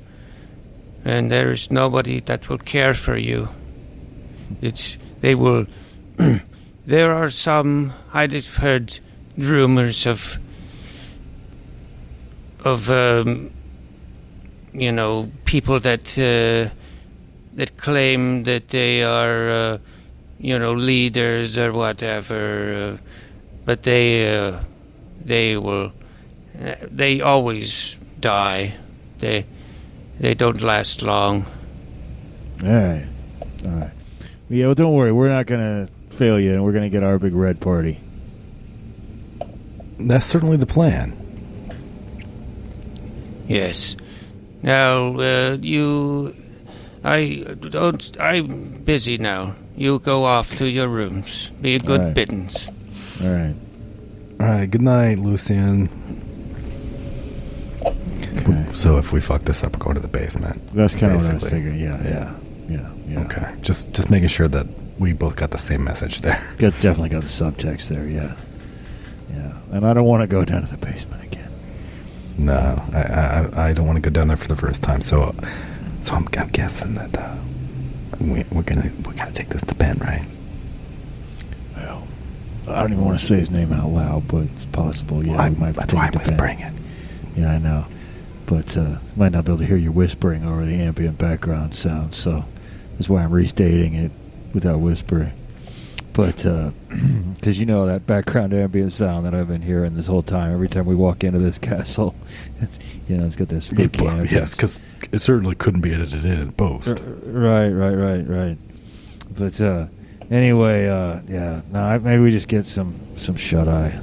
and there is nobody that will care for you. It's they will. there are some I've heard rumors of of um, you know people that uh, that claim that they are uh, you know leaders or whatever, uh, but they uh, they will uh, they always die. They they don't last long. All right. All right. Yeah, well, don't worry. We're not going to fail you, and we're going to get our big red party. That's certainly the plan. Yes. Now uh, you, I don't. I'm busy now. You go off to your rooms. Be a good Right. biddens. All right. All right. Good night, Lucian. Okay. So if we fuck this up, we're going to the basement. That's kind of what I was figuring. Yeah. Yeah. Yeah. Yeah. Okay. Just just making sure that we both got the same message there. Got, definitely got the subtext there. Yeah. Yeah. And I don't want to go down to the basement again. No, I I, I don't want to go down there for the first time. So so I'm, I'm guessing that uh, we, we're gonna we gotta take this to Ben, right? Well, I don't even want to say his name out loud, but it's possible. Yeah. Well, we might that's why I'm whispering it. Yeah, I know. But uh, might not be able to hear you whispering over the ambient background sound, so that's why I'm restating it without whispering. But because you know that background ambient sound that I've been hearing this whole time, every time we walk into this castle, it's you know it's got this spooky Well, yes, because it certainly couldn't be edited in post. Right, right, right, right. But uh, anyway, uh, yeah. No, I, maybe we just get some some shut eye,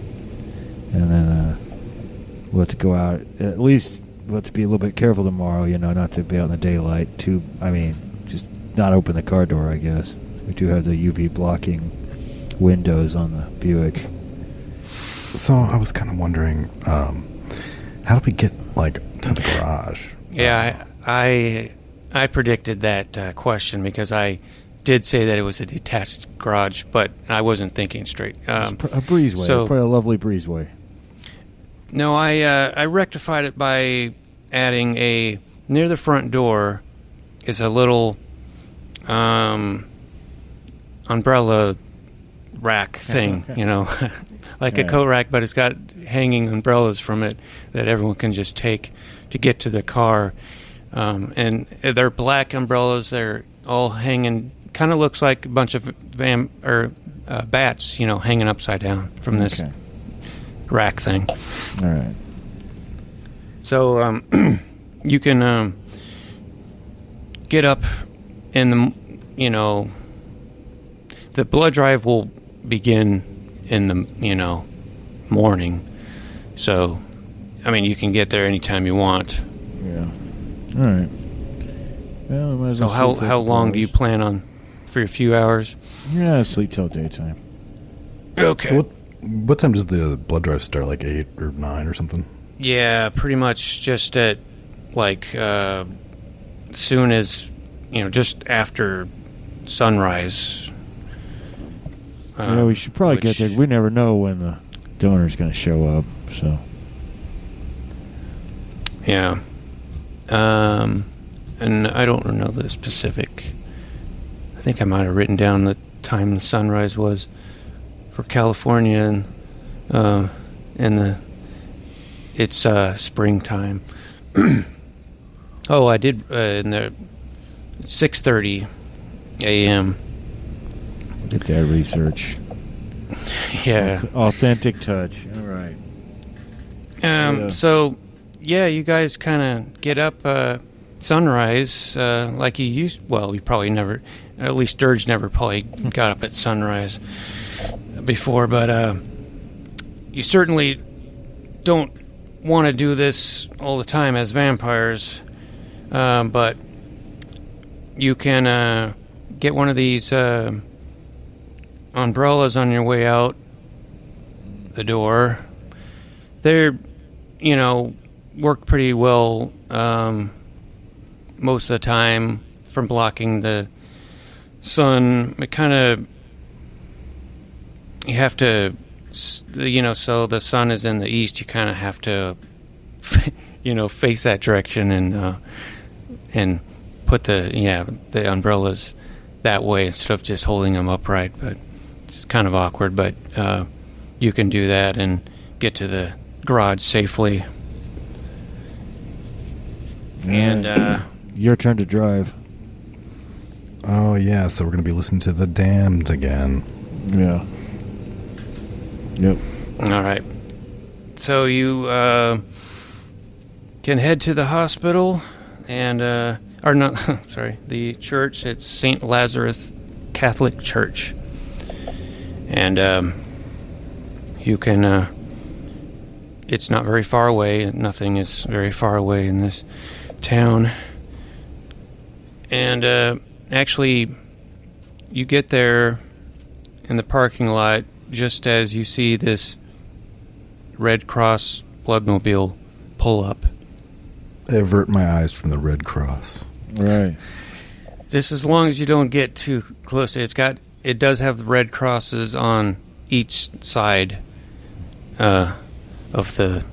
and then uh, we'll have to go out. At least we'll have to be a little bit careful tomorrow. You know, not to be out in the daylight. Too. I mean, just not open the car door. I guess we do have the UV blocking windows on the Buick. So I was kind of wondering, um, how do we get like to the garage? Yeah, I I, I predicted that uh, question because I did say that it was a detached garage, but I wasn't thinking straight. Um, pr- a breezeway, so- probably a lovely breezeway. no, I uh, I rectified it by adding a near the front door is a little um, umbrella rack thing, you know, like a coat rack, but it's got hanging umbrellas from it that everyone can just take to get to the car. Um, and they're black umbrellas. They're all hanging. Kind of looks like a bunch of vam or uh, bats, you know, hanging upside down from this Okay. rack thing. All right. So um, you can um, get up in the, you know, the blood drive will begin in the, you know, morning. So, I mean, you can get there anytime you want. Yeah. All right. Well, we might as So well how sleep for a how couple long do you plan on? For a few hours? Yeah, sleep till daytime. Okay. What what time does the blood drive start? Like eight or nine or something? Yeah, pretty much just at like uh, soon as you know, just after sunrise. yeah, we should probably get there. We never know when the donor's going to show up. So Yeah. Um, and I don't know the specific. I think I might have written down the time the sunrise was for California, and uh, and the it's uh, springtime. oh, I did uh, in the six thirty a.m. get that research. Yeah. Authentic touch. All right. Um, Yeah. So, yeah, you guys kind of get up uh, sunrise uh, like you used. Well, you probably never, at least Dirge never probably got up at sunrise before, but uh, you certainly don't want to do this all the time as vampires. Um, but you can uh, get one of these uh, umbrellas on your way out the door. They're you know work pretty well um, most of the time from blocking the sun. It kind of you have to you know so the sun is in the east you kind of have to you know face that direction and uh, and put the yeah the umbrellas that way instead of just holding them upright but it's kind of awkward but uh, you can do that and get to the garage safely and uh, your turn to drive. Oh yeah, so we're gonna be listening to the Damned again. Yeah. Yep. all right so you uh, can head to the hospital and uh, or not sorry the church it's st lazarus catholic church. And um, you can uh, it's not very far away nothing is very far away in this town. And uh, actually you get there in the parking lot just as you see this red cross bloodmobile pull up. I avert my eyes from the Red Cross. Right. Just as long as you don't get too close. It's got it does have red crosses on each side uh, of the.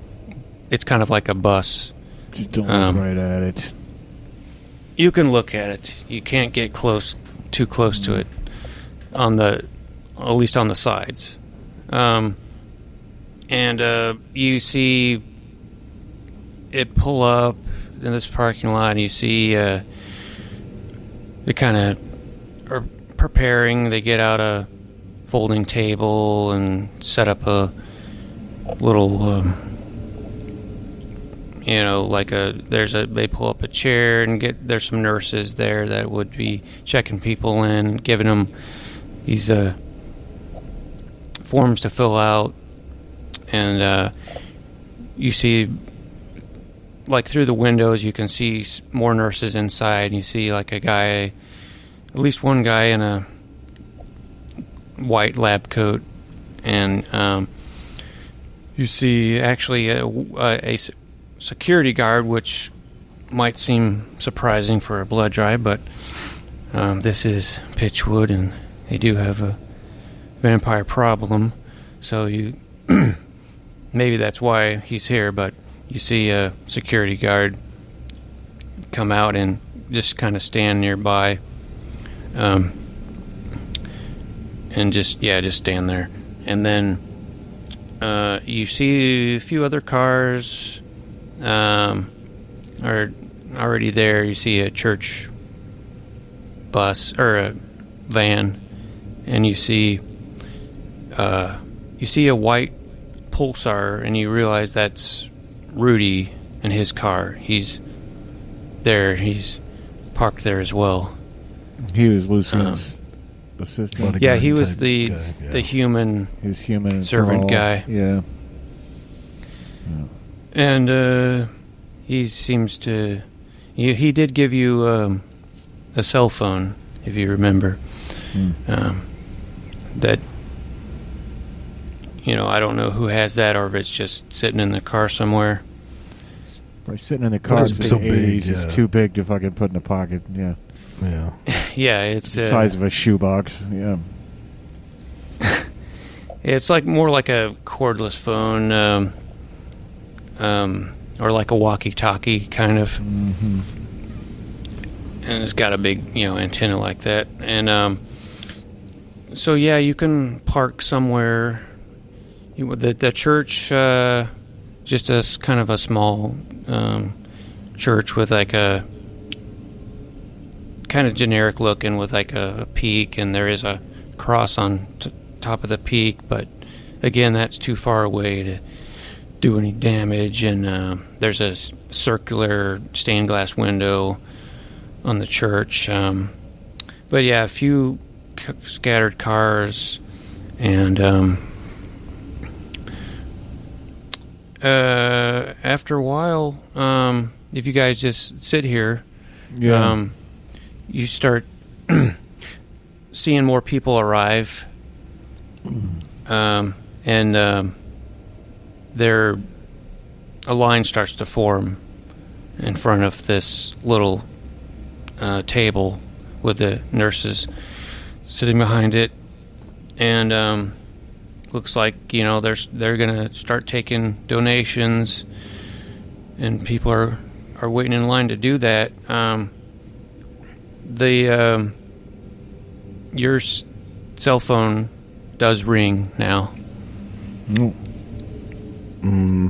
It's kind of like a bus. Just don't Um, look right at it. You can look at it. You can't get close too close to it on the at least on the sides. Um, and uh, you see it pull up in this parking lot and you see uh, they kind of are preparing. They get out a folding table and set up a little, um, you know, like a there's a they pull up a chair and get there's some nurses there that would be checking people in, giving them these uh, forms to fill out, and uh, you see like through the windows you can see more nurses inside you see like a guy at least one guy in a white lab coat and um, you see actually a a security guard which might seem surprising for a blood drive but um, this is pitchwood and they do have a vampire problem so you maybe that's why he's here but you see a security guard come out and just kind of stand nearby um, and just yeah just stand there. And then uh, you see a few other cars um, are already there. You see a church bus or a van and you see uh, you see a white pulsar and you realize that's Rudy in his car. He's there. He's parked there as well. He was Lucian's assistant. Yeah, he was the guy, yeah. the human, He was human Servant thrall. guy. Yeah. and uh, he seems to. He, he did give you um, a cell phone, if you remember. Hmm. Um, that you know, I don't know who has that, or if it's just sitting in the car somewhere. Probably sitting in the car It's so big, 80s. It's too big to fucking put in a pocket. Yeah. Yeah. Yeah, it's It's the uh, size of a shoebox. Yeah. It's like more like a cordless phone, um, um, or like a walkie-talkie kind of, hmm and it's got a big you know antenna like that. And um, so yeah, you can park somewhere. The the church, uh, just a kind of a small um, church with like a kind of generic looking with like a, a peak, and there is a cross on t- top of the peak, but again, that's too far away to do any damage. And uh, there's a circular stained glass window on the church. Um, but yeah, a few c- scattered cars, and um, uh, after a while, um, if you guys just sit here, Yeah. um, you start seeing more people arrive, um, and um, there a line starts to form in front of this little uh, table with the nurses sitting behind it, and um, looks like you know they're they're gonna start taking donations, and people are are waiting in line to do that. Um, the um, your s- cell phone does ring now. Mm.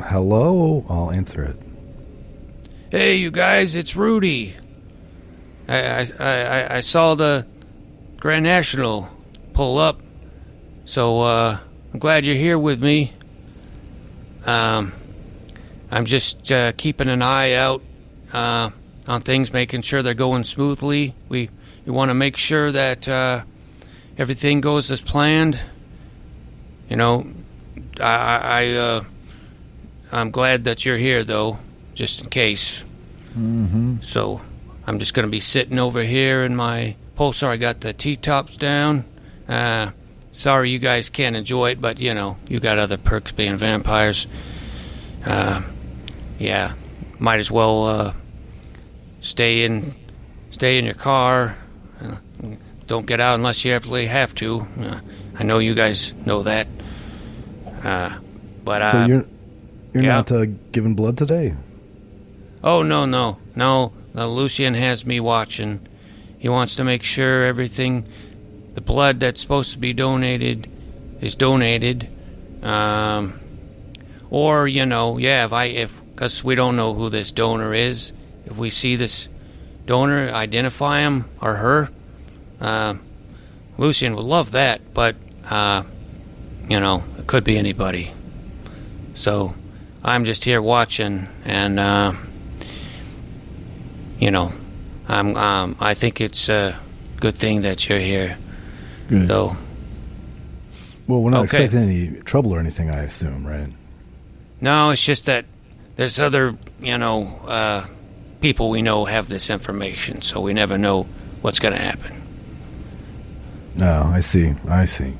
Hello? I'll answer it. Hey, you guys, it's Rudy. I, I, I- I saw the Grand National pull up, so uh, I'm glad you're here with me. um, I'm just uh, keeping an eye out uh, on things, making sure they're going smoothly. We we want to make sure that uh, everything goes as planned. You know, I, I uh, I'm glad that you're here though, just in case. Mm-hmm. So I'm just going to be sitting over here in my pulsar. I got the T tops down. Sorry you guys can't enjoy it, but you know you got other perks being vampires. Uh, yeah, might as well uh, stay in stay in your car. Uh, don't get out unless you absolutely have to. Uh, I know you guys know that. Uh, but so uh, you're you're yeah. not uh, giving blood today? Oh no no no! Uh, Lucian has me watching. He wants to make sure everything, the blood that's supposed to be donated, is donated. Um, or you know, yeah, if I if because we don't know who this donor is, if we see this donor, identify him or her. Uh, Lucian would love that, but uh, you know, it could be anybody. So I'm just here watching, and uh, you know, I'm um, I think it's a good thing that you're here, Good. though. Well, we're not Okay. expecting any trouble or anything, I assume, right? No, it's just that there's other, you know, uh, people we know have this information, so we never know what's going to happen. Oh, I see. I see.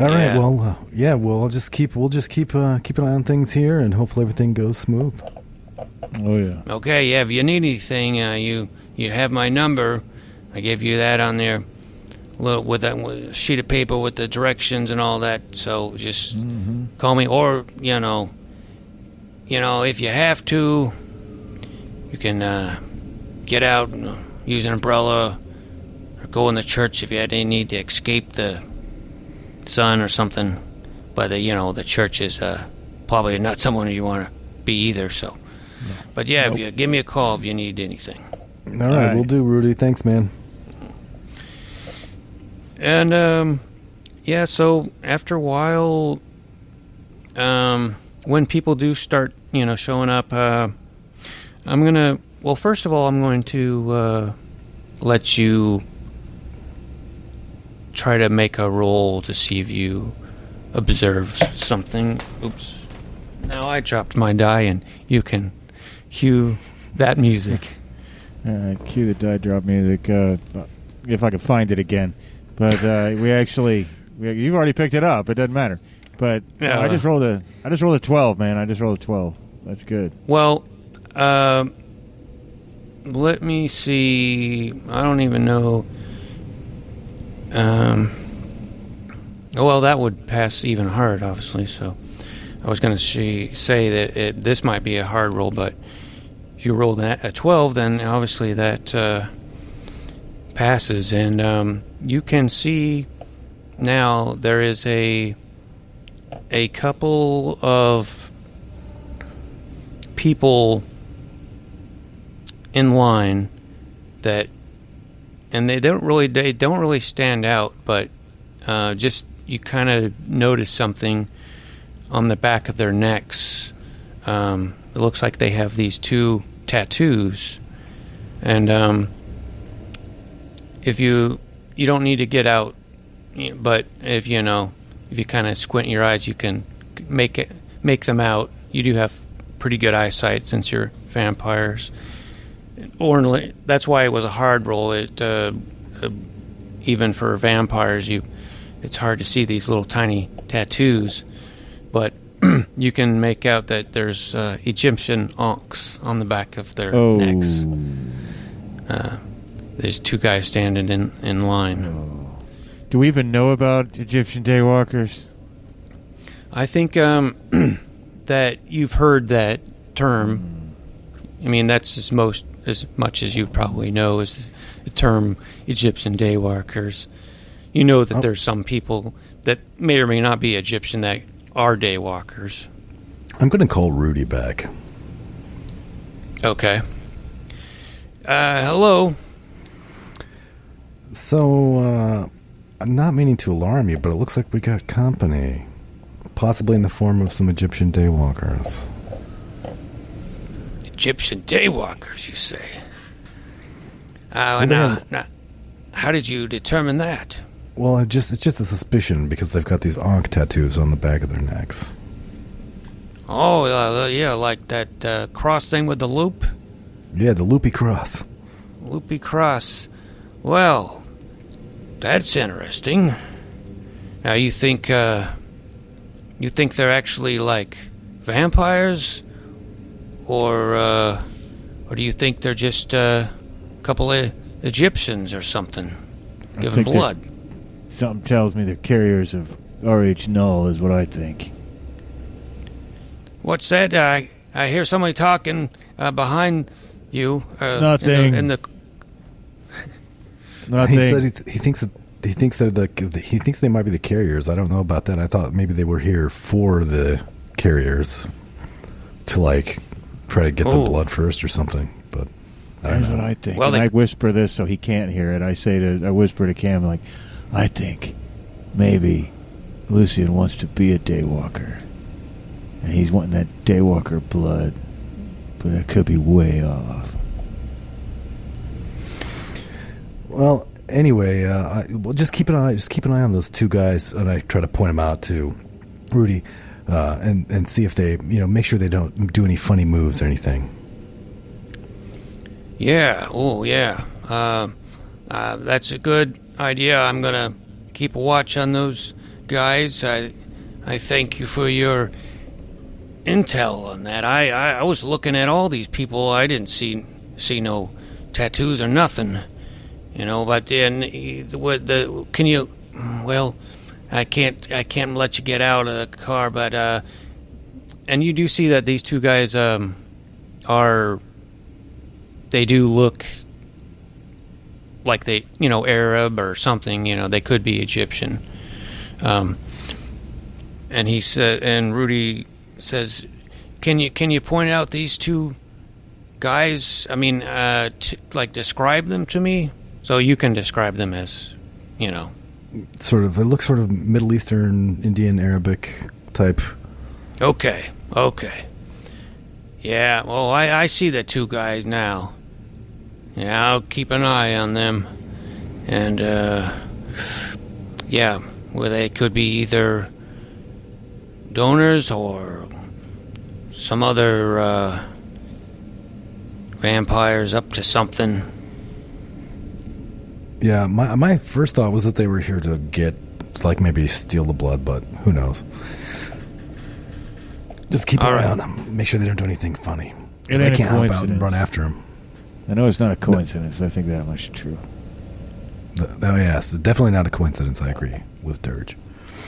All right. Yeah. Well, uh, yeah. Well, I'll just keep. We'll just keep uh, keep an eye on things here, and hopefully everything goes smooth. Oh yeah. Okay, yeah. If you need anything, uh, you you have my number. I gave you that on there, little with that with sheet of paper with the directions and all that. So just call me, or you know, you know, if you have to, you can uh, get out, and uh, use an umbrella, or go in the church if you had any need to escape the sun or something. But uh, you know, the church is uh, probably not someone you want to be either. So. But yeah, if you give me a call if you need anything. All right, right. we'll do, Rudy. Thanks, man. And um, yeah, so after a while, um, when people do start, you know, showing up, uh, I'm gonna. Well, first of all, I'm going to uh, let you try to make a roll to see if you observe something. Oops. Now I dropped my die, and you can cue that music. Right, cue the die drop music. Uh, if I can find it again, but uh, we actually, we, you've already picked it up. It doesn't matter. But uh, Yeah. I just rolled a, I just rolled a twelve, man. I just rolled a twelve. That's good. Well, um, let me see. I don't even know. Um, oh, well, that would pass even hard, obviously. So I was going to say that it, this might be a hard roll, but if you rolled a a 12, then obviously that uh, passes. And um, you can see now there is a a couple of people in line that and they don't really they don't really stand out but uh, just you kind of notice something on the back of their necks um, it looks like they have these two tattoos and um, if you you don't need to get out but if you know if you kind of squint your eyes you can make it make them out. You do have pretty good eyesight since you're vampires. Ordinarily that's why it was a hard roll. It uh, uh, even for vampires you it's hard to see these little tiny tattoos but you can make out that there's uh, Egyptian ankhs on the back of their Oh, necks uh, there's two guys standing in, in line do we even know about Egyptian daywalkers? I think um, that you've heard that term. I mean, that's as most as much as you probably know is the term Egyptian daywalkers. You know that Oh. there's some people that may or may not be Egyptian that are daywalkers. I'm going to call Rudy back. Okay. Uh, hello. So, uh, I'm not meaning to alarm you, but it looks like we got company. possibly in the form of some Egyptian daywalkers. Egyptian daywalkers, you say? Uh, now, now, how did you determine that? Well, it just it's just a suspicion because they've got these Ankh tattoos on the back of their necks. Oh, uh, yeah, like that uh, cross thing with the loop? Yeah, the loopy cross. Loopy cross. Well, that's interesting. Now you think uh you think they're actually like vampires or uh or do you think they're just uh, a couple of Egyptians or something I giving blood? Something tells me they're carriers of RH null, is what I think. What's that? I I hear somebody talking uh, behind you. Uh, Nothing. In the, in the Nothing. He said he, th- he thinks that he thinks that the he thinks they might be the carriers. I don't know about that. I thought maybe they were here for the carriers to like try to get the Oh. blood first or something. But I don't Here's know. what I think. Well, and they- I whisper this so he can't hear it. I say that I whisper to Cam like, I think maybe Lucian wants to be a daywalker, and he's wanting that daywalker blood, but it could be way off. Well, anyway, uh, I, well, just keep an eye, just keep an eye on those two guys, and I try to point them out to Rudy, uh, and and see if they, you know, make sure they don't do any funny moves or anything. Yeah. Oh, yeah. Uh, uh, that's a good idea. I'm gonna keep a watch on those guys. I, I thank you for your intel on that. I, I, I was looking at all these people. I didn't see see no tattoos or nothing. You know, but then eh, the, the can you? Well, I can't I can't let you get out of the car, but uh, and you do see that these two guys um are they do look like they, you know, Arab or something. You know, they could be Egyptian. Um, and he said, and Rudy says, "Can you can you point out these two guys? I mean, uh, t- like describe them to me, so you can describe them as, you know." Sort of, they look sort of Middle Eastern, Indian, Arabic type. Okay, okay. Yeah, well, I, I see the two guys now. Yeah, I'll keep an eye on them. And, uh, yeah, well, they could be either donors or some other, uh, vampires up to something. Yeah, my my first thought was that they were here to get, like, maybe steal the blood, but who knows? Just keep an All eye right. on them. Make sure they don't do anything funny. It I ain't a can't hop out and run after them. I know it's not a coincidence. I think that much is true. Oh yes, it's definitely not a coincidence. I agree with Dirge.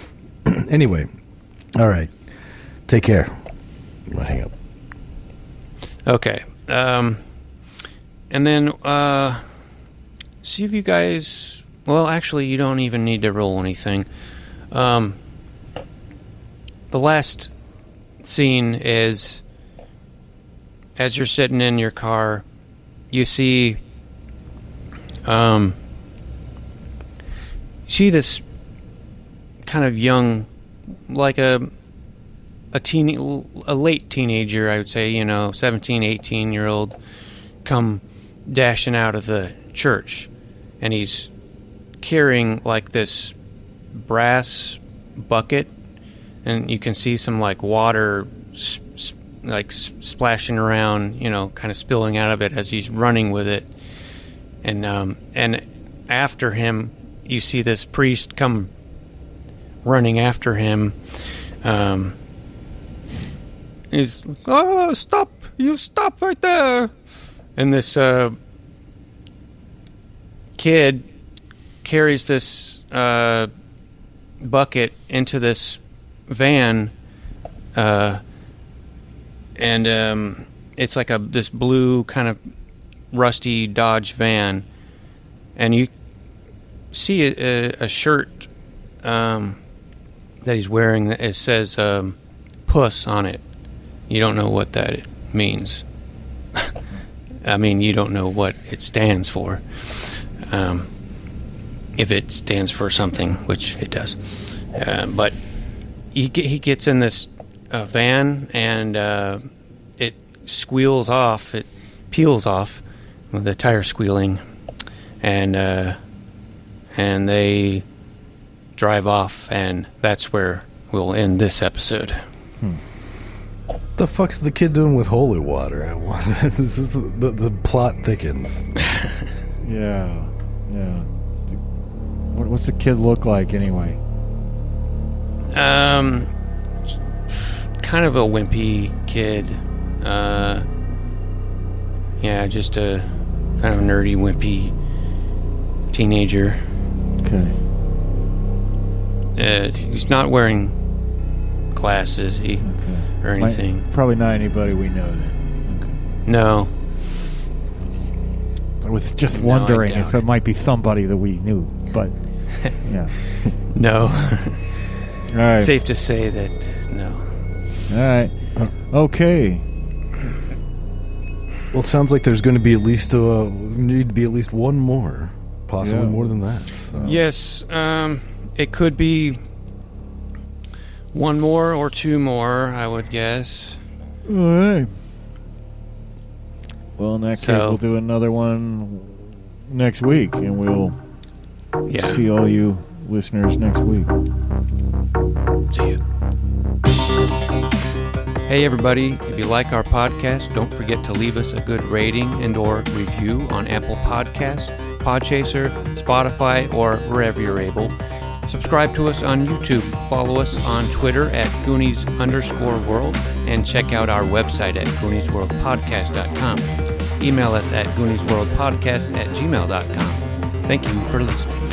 anyway, all right. Take care. I'm gonna hang up. Okay. Um, and then uh, see if you guys. Well, actually, you don't even need to roll anything. Um, the last scene is as you're sitting in your car, you see. Um, see this kind of young, like a a teen, a late teenager, I would say, you know, 17, 18 year old, come dashing out of the church, and he's carrying like this brass bucket, and you can see some like water, like splashing around, you know, kind of spilling out of it as he's running with it, and um, and after him, you see this priest come running after him. Um, He's oh stop! You stop right there! And this uh, kid carries this uh, bucket into this van, uh, and um, it's like a this blue kind of rusty Dodge van, and you see a, a, shirt um, that he's wearing that it says um, "puss" on it. You don't know what that means. I mean, you don't know what it stands for. Um, if it stands for something, which it does. Uh, but he he gets in this uh, van and uh, it squeals off. It peels off with the tire squealing, and uh, and they drive off, and that's where we'll end this episode. What the fuck's the kid doing with holy water? This is, the, the plot thickens. Yeah, yeah. What, what's the kid look like anyway? Um, kind of a wimpy kid. Uh, yeah, just a kind of nerdy, wimpy teenager. Okay. Uh, he's not wearing glasses he, Okay. or Might- anything. probably not anybody we know then. No. I was just No, wondering if it it. might be somebody that we knew, but yeah. No. All right. Safe to say that no. All right. Okay. Well, it sounds like there's going to be at least uh, need to be at least one more, possibly Yeah. more than that. So. Yes, um, it could be one more or two more, I would guess. All right. Well, in that case, So- we'll do another one next week, and we'll Yeah. see all you listeners next week. See you. Hey everybody, if you like our podcast, don't forget to leave us a good rating and or review on Apple Podcasts, Podchaser, Spotify, or wherever you're able. Subscribe to us on YouTube, follow us on Twitter at Goonies underscore world, and check out our website at GooniesWorldPodcast.com. Email us at GooniesWorldPodcast at gmail.com. Thank you for listening.